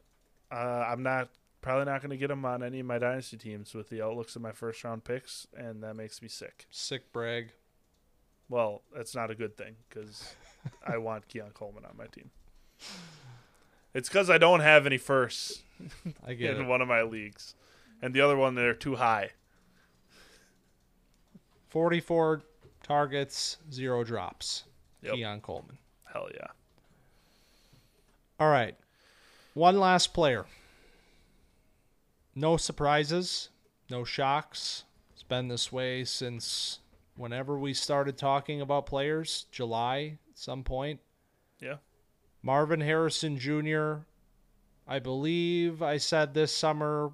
uh, I'm not probably not going to get him on any of my dynasty teams with the outlooks of my first round picks, and that makes me sick. Sick brag. Well, that's not a good thing because I want Keon Coleman on my team. It's because I don't have any firsts I get in it. one of my leagues, and the other one they're too high. Forty-four targets, zero drops. Yep. Keon Coleman. Hell yeah. All right. One last player. No surprises, no shocks. It's been this way since whenever we started talking about players, July at some point. Yeah. Marvin Harrison Jr., I believe I said this summer,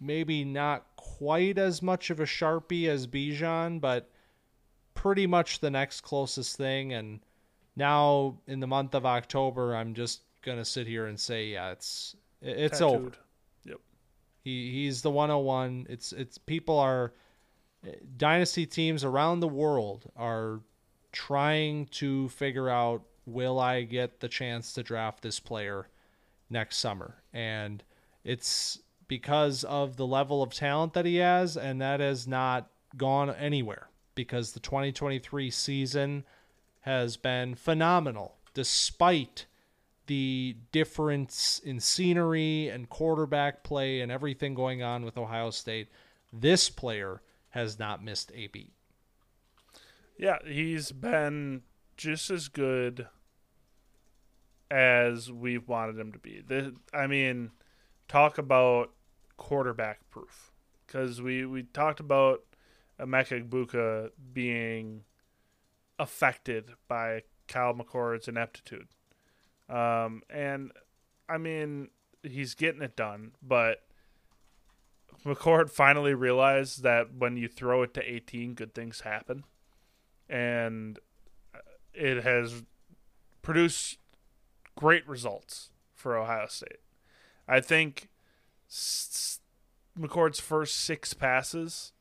maybe not quite as much of a Sharpie as Bijan, but pretty much the next closest thing. And now in the month of October, I'm just gonna sit here and say, yeah, it's it's Tattooed. over. He he's the 101. It's it's people are eh, dynasty teams around the world are trying to figure out will I get the chance to draft this player next summer? And it's because of the level of talent that he has, and that has not gone anywhere because the 2023 season has been phenomenal despite the difference in scenery and quarterback play and everything going on with Ohio State, this player has not missed a beat. Yeah, he's been just as good as we've wanted him to be. The, I mean, talk about quarterback proof because we we talked about Emeka Egbuka being affected by Kyle McCord's ineptitude, um, and I mean he's getting it done, but McCord finally realized that when you throw it to 18, good things happen, and it has produced great results for Ohio State. I think s- McCord's first six passes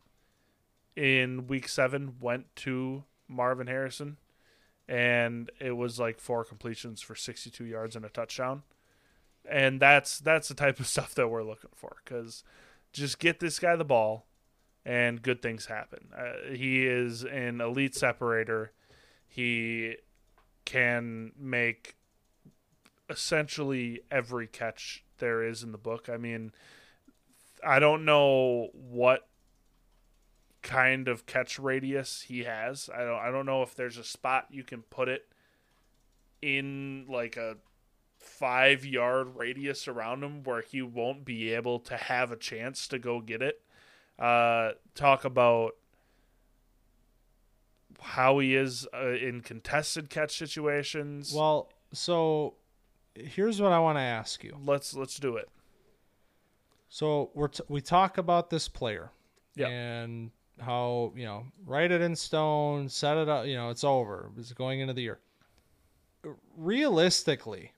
in week seven went to Marvin Harrison, and it was like four completions for 62 yards and a touchdown. And that's that's the type of stuff that we're looking for because just get this guy the ball, and good things happen. Uh, he is an elite separator. He can make essentially every catch there is in the book. I mean, I don't know what kind of catch radius he has. I don't I don't know if there's a spot you can put it in like a 5 yard radius around him where he won't be able to have a chance to go get it. Uh talk about how he is uh, in contested catch situations. Well, so here's what I want to ask you. let's let's do it. So we're t- we talk about this player Yep. and how you know write it in stone, set it up. You know it's over. It's going into the year. Realistically,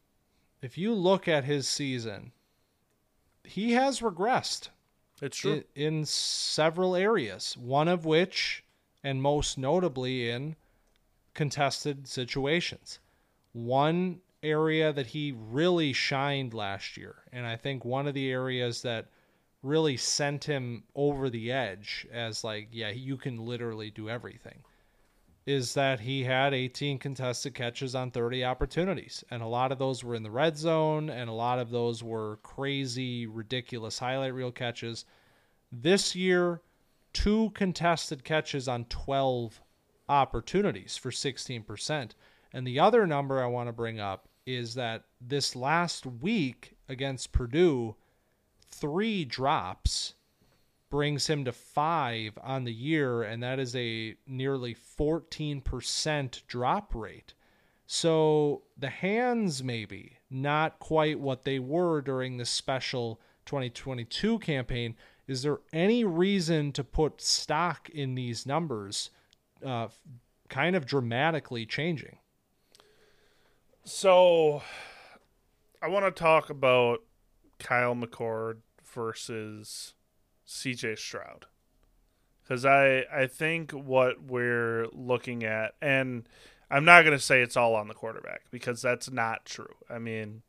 if you look at his season, he has regressed It's true. in, in several areas. One of which, and most notably, in contested situations. One area that he really shined last year, and I think one of the areas that really sent him over the edge as like, yeah, you can literally do everything, is that he had 18 contested catches on 30 opportunities, and a lot of those were in the red zone, and a lot of those were crazy, ridiculous highlight reel catches. This year, two contested catches on 12 opportunities for 16%. And the other number I want to bring up is that this last week against Purdue, three drops brings him to five on the year, and that is a nearly 14% drop rate. So the hands, maybe not quite what they were during the special 2022 campaign. Is there any reason to put stock in these numbers uh, kind of dramatically changing? So, I want to talk about Kyle McCord versus CJ Stroud. Because I, I think what we're looking at, and I'm not going to say it's all on the quarterback because that's not true. I mean,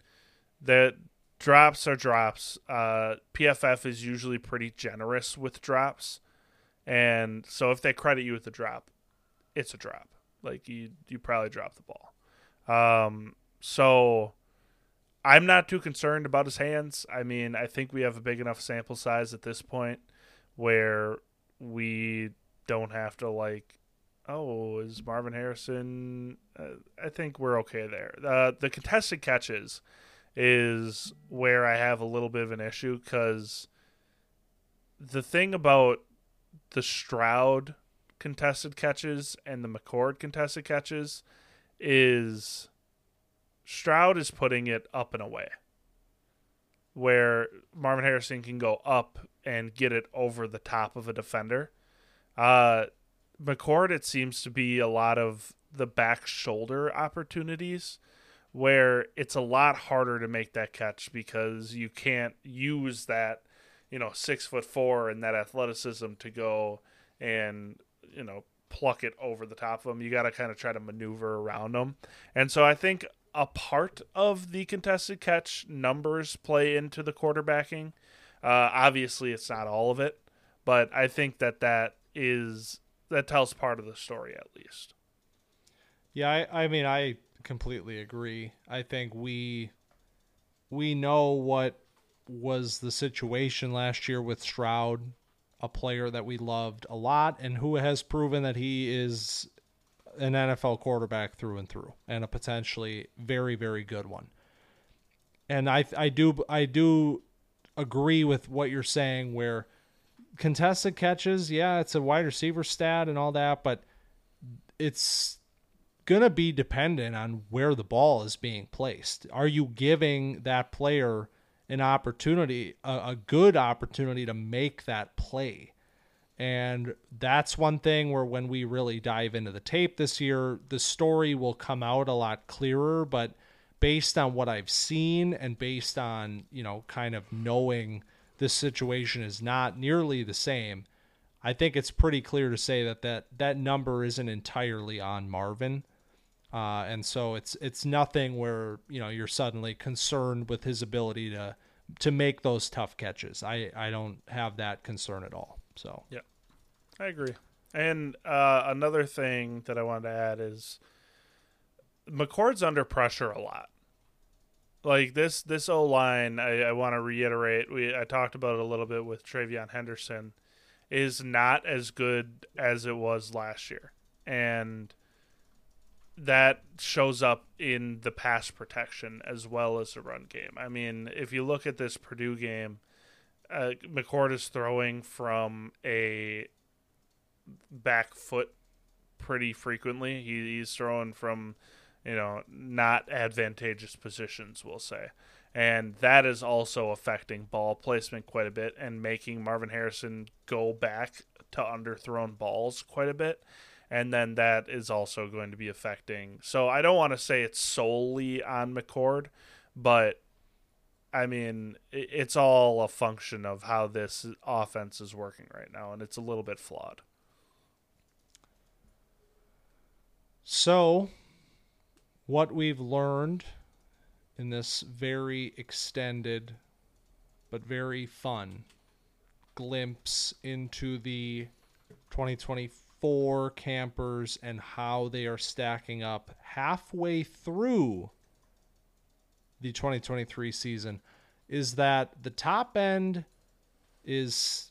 the drops are drops. Uh, PFF is usually pretty generous with drops. And so if they credit you with a drop, it's a drop. Like you, you probably dropped the ball. Um, so I'm not too concerned about his hands. I mean, I think we have a big enough sample size at this point where we don't have to like, oh, is Marvin Harrison? Uh, I think we're okay there. Uh, the contested catches is where I have a little bit of an issue because the thing about the Stroud contested catches and the McCord contested catches is Stroud is putting it up and away, where Marvin Harrison can go up and get it over the top of a defender. Uh, McCord, it seems to be a lot of the back shoulder opportunities where it's a lot harder to make that catch because you can't use that, you know, six foot four and that athleticism to go and, you know, pluck it over the top of them. You got to kind of try to maneuver around them. And so I think a part of the contested catch numbers play into the quarterbacking. Uh, obviously, it's not all of it, but I think that that is that tells part of the story at least. Yeah, I, I mean, I completely agree. I think we we know what was the situation last year with Stroud, a player that we loved a lot and who has proven that he is an NFL quarterback through and through and a potentially very very good one. And I I do I do agree with what you're saying where contested catches, yeah, it's a wide receiver stat and all that, but it's going to be dependent on where the ball is being placed. Are you giving that player an opportunity, a, a good opportunity to make that play? And that's one thing where when we really dive into the tape this year, the story will come out a lot clearer. But based on what I've seen and based on, you know, kind of knowing this situation is not nearly the same, I think it's pretty clear to say that that, that number isn't entirely on Marvin. Uh, and so it's it's nothing where you know you're suddenly concerned with his ability to to make those tough catches. I, I don't have that concern at all. So yeah, I agree. And uh, another thing that I wanted to add is McCord's under pressure a lot. Like this this O line, I, I want to reiterate. We I talked about it a little bit with TreVeyon Henderson, is not as good as it was last year, and that shows up in the pass protection as well as the run game. I mean, if you look at this Purdue game, uh, McCord is throwing from a back foot pretty frequently. He, he's throwing from, you know, not advantageous positions, we'll say. And that is also affecting ball placement quite a bit and making Marvin Harrison go back to underthrown balls quite a bit and then that is also going to be affecting. So I don't want to say it's solely on McCord, but I mean it's all a function of how this offense is working right now, and it's a little bit flawed. So, what we've learned in this very extended but very fun glimpse into the 2024 campers and how they are stacking up halfway through the 2023 season is that the top end is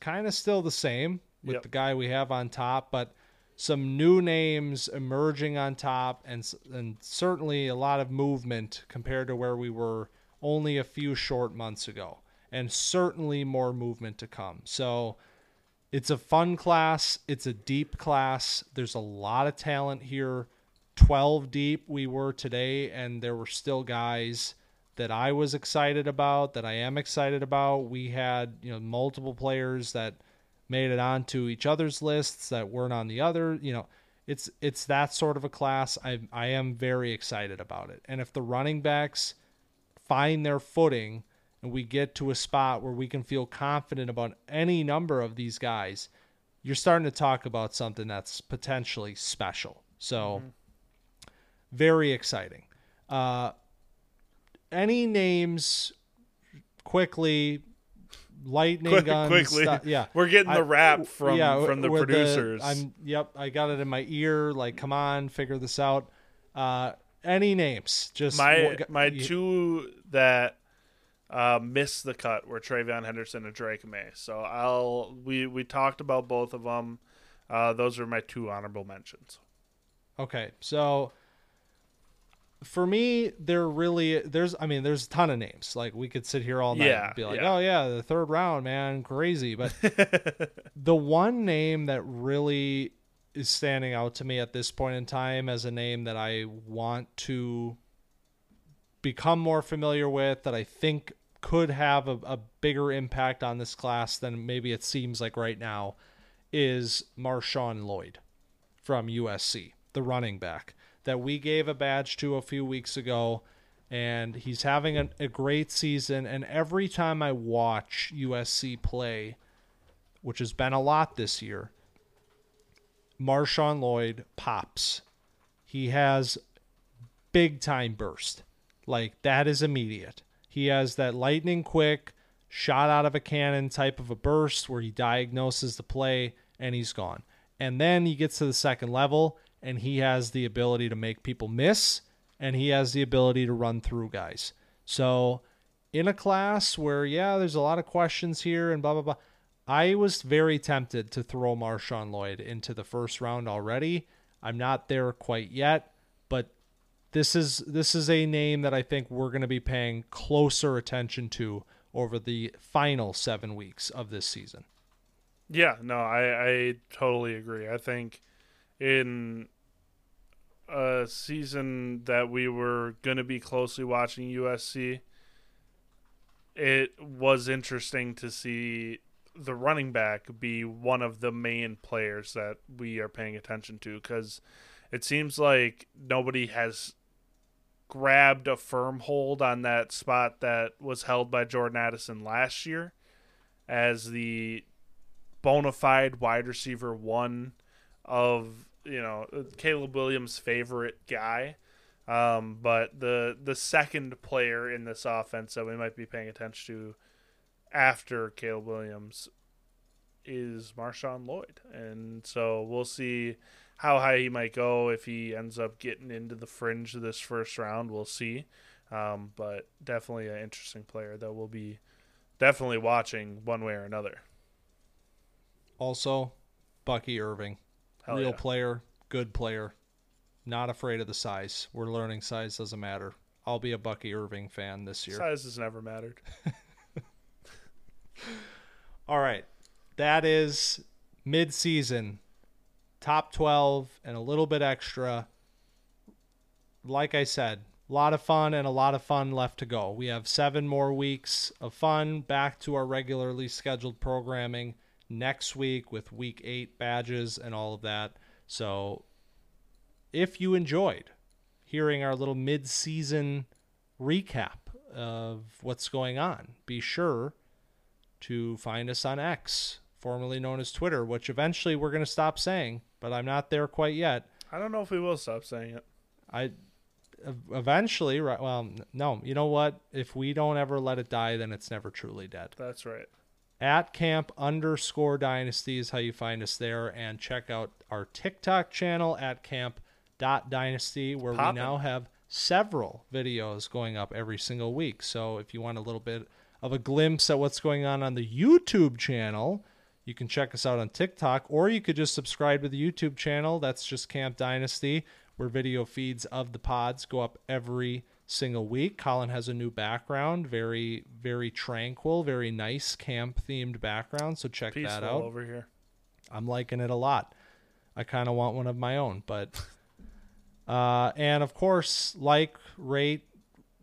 kind of still the same with yep. the guy we have on top, but some new names emerging on top and and certainly a lot of movement compared to where we were only a few short months ago and certainly more movement to come. So it's a fun class. It's a deep class. There's a lot of talent here. 12 deep we were today, and there were still guys that I was excited about, that I am excited about. We had, you know, multiple players that made it onto each other's lists that weren't on the other, you know, it's it's that sort of a class. I I am very excited about it. And if the running backs find their footing, and we get to a spot where we can feel confident about any number of these guys, you're starting to talk about something that's potentially special. So, mm-hmm. Very exciting. Uh, any names quickly? Lightning Quick, guns. Quickly, yeah. We're getting the rap from yeah, from the producers. The, I'm yep. I got it in my ear. Like, come on, figure this out. Uh, any names? Just my my two that uh, missed the cut were TreVeyon Henderson and Drake Maye. So I'll we we talked about both of them. Uh, those are my two honorable mentions. Okay, so for me, there really there's I mean there's a ton of names. Like we could sit here all night yeah, and be like, yeah. oh yeah, the third round, man, crazy. But the one name that really is standing out to me at this point in time as a name that I want to become more familiar with that I think could have a, a bigger impact on this class than maybe it seems like right now is MarShawn Lloyd from USC, the running back that we gave a badge to a few weeks ago. And he's having a, a great season. And every time I watch USC play, which has been a lot this year, MarShawn Lloyd pops. He has big time burst. Like that is immediate. He has that lightning quick shot out of a cannon type of a burst where he diagnoses the play and he's gone. And then he gets to the second level and he has the ability to make people miss and he has the ability to run through guys. So in a class where yeah, there's a lot of questions here and blah blah blah, I was very tempted to throw MarShawn Lloyd into the first round already. I'm not there quite yet, but this is this is a name that I think we're going to be paying closer attention to over the final seven weeks of this season. Yeah, no, I, I totally agree. I think in season that we were going to be closely watching USC, it was interesting to see the running back be one of the main players that we are paying attention to because it seems like nobody has grabbed a firm hold on that spot that was held by Jordan Addison last year as the bona fide wide receiver one of you know Caleb Williams' favorite guy. Um, but the the second player in this offense that we might be paying attention to after Caleb Williams is MarShawn Lloyd, and so we'll see how high he might go if he ends up getting into the fringe of this first round. We'll see, um, but definitely an interesting player that we'll be definitely watching one way or another. Also, Bucky Irving, Hell real yeah. player, good player, not afraid of the size. We're learning size doesn't matter. I'll be a Bucky Irving fan this year. Size has never mattered. All right. That is mid-season top 12 and a little bit extra. Like I said, a lot of fun and a lot of fun left to go. We have 7 more weeks of fun back to our regularly scheduled programming next week with week 8 badges and all of that. So if you enjoyed hearing our little mid-season recap of what's going on, be sure to find us on X, formerly known as Twitter, which eventually we're going to stop saying, but I'm not there quite yet. I don't know if we will stop saying it. I eventually, right? Well, no. You know what? If we don't ever let it die, then it's never truly dead. That's right. At camp underscore dynasty is how you find us there, and check out our TikTok channel at camp dot dynasty, where Poppin'. we now have several videos going up every single week. So if you want a little bit of a glimpse at what's going on on the YouTube channel, you can check us out on TikTok, or you could just subscribe to the YouTube channel. That's just Camp Dynasty, where video feeds of the pods go up every single week. Collin has a new background, very, very tranquil, very nice camp themed background. So check Peaceful that out. over here. I'm liking it a lot. I kind of want one of my own, but uh, and of course, like, rate,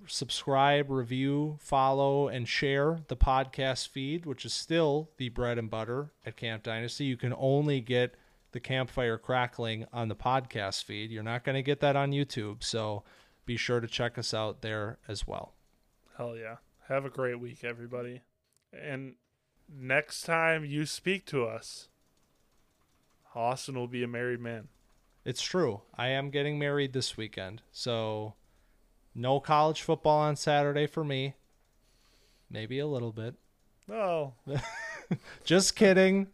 subscribe, review, follow, and share the podcast feed, which is still the bread and butter at Camp Dynasty. You can only get the campfire crackling on the podcast feed. You're not going to get that on YouTube, so be sure to check us out there as well. Hell yeah. Have a great week, everybody. And next time you speak to us, Austin will be a married man. It's true. I am getting married this weekend. So no college football on Saturday for me. Maybe a little bit. Oh, Just kidding.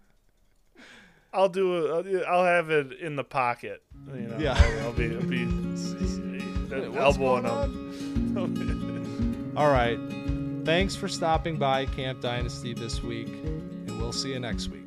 I'll do it. I'll have it in the pocket. You know, Yeah. I'll, I'll be, I'll be what's elbowing going them. All right. Thanks for stopping by Camp Dynasty this week, and we'll see you next week.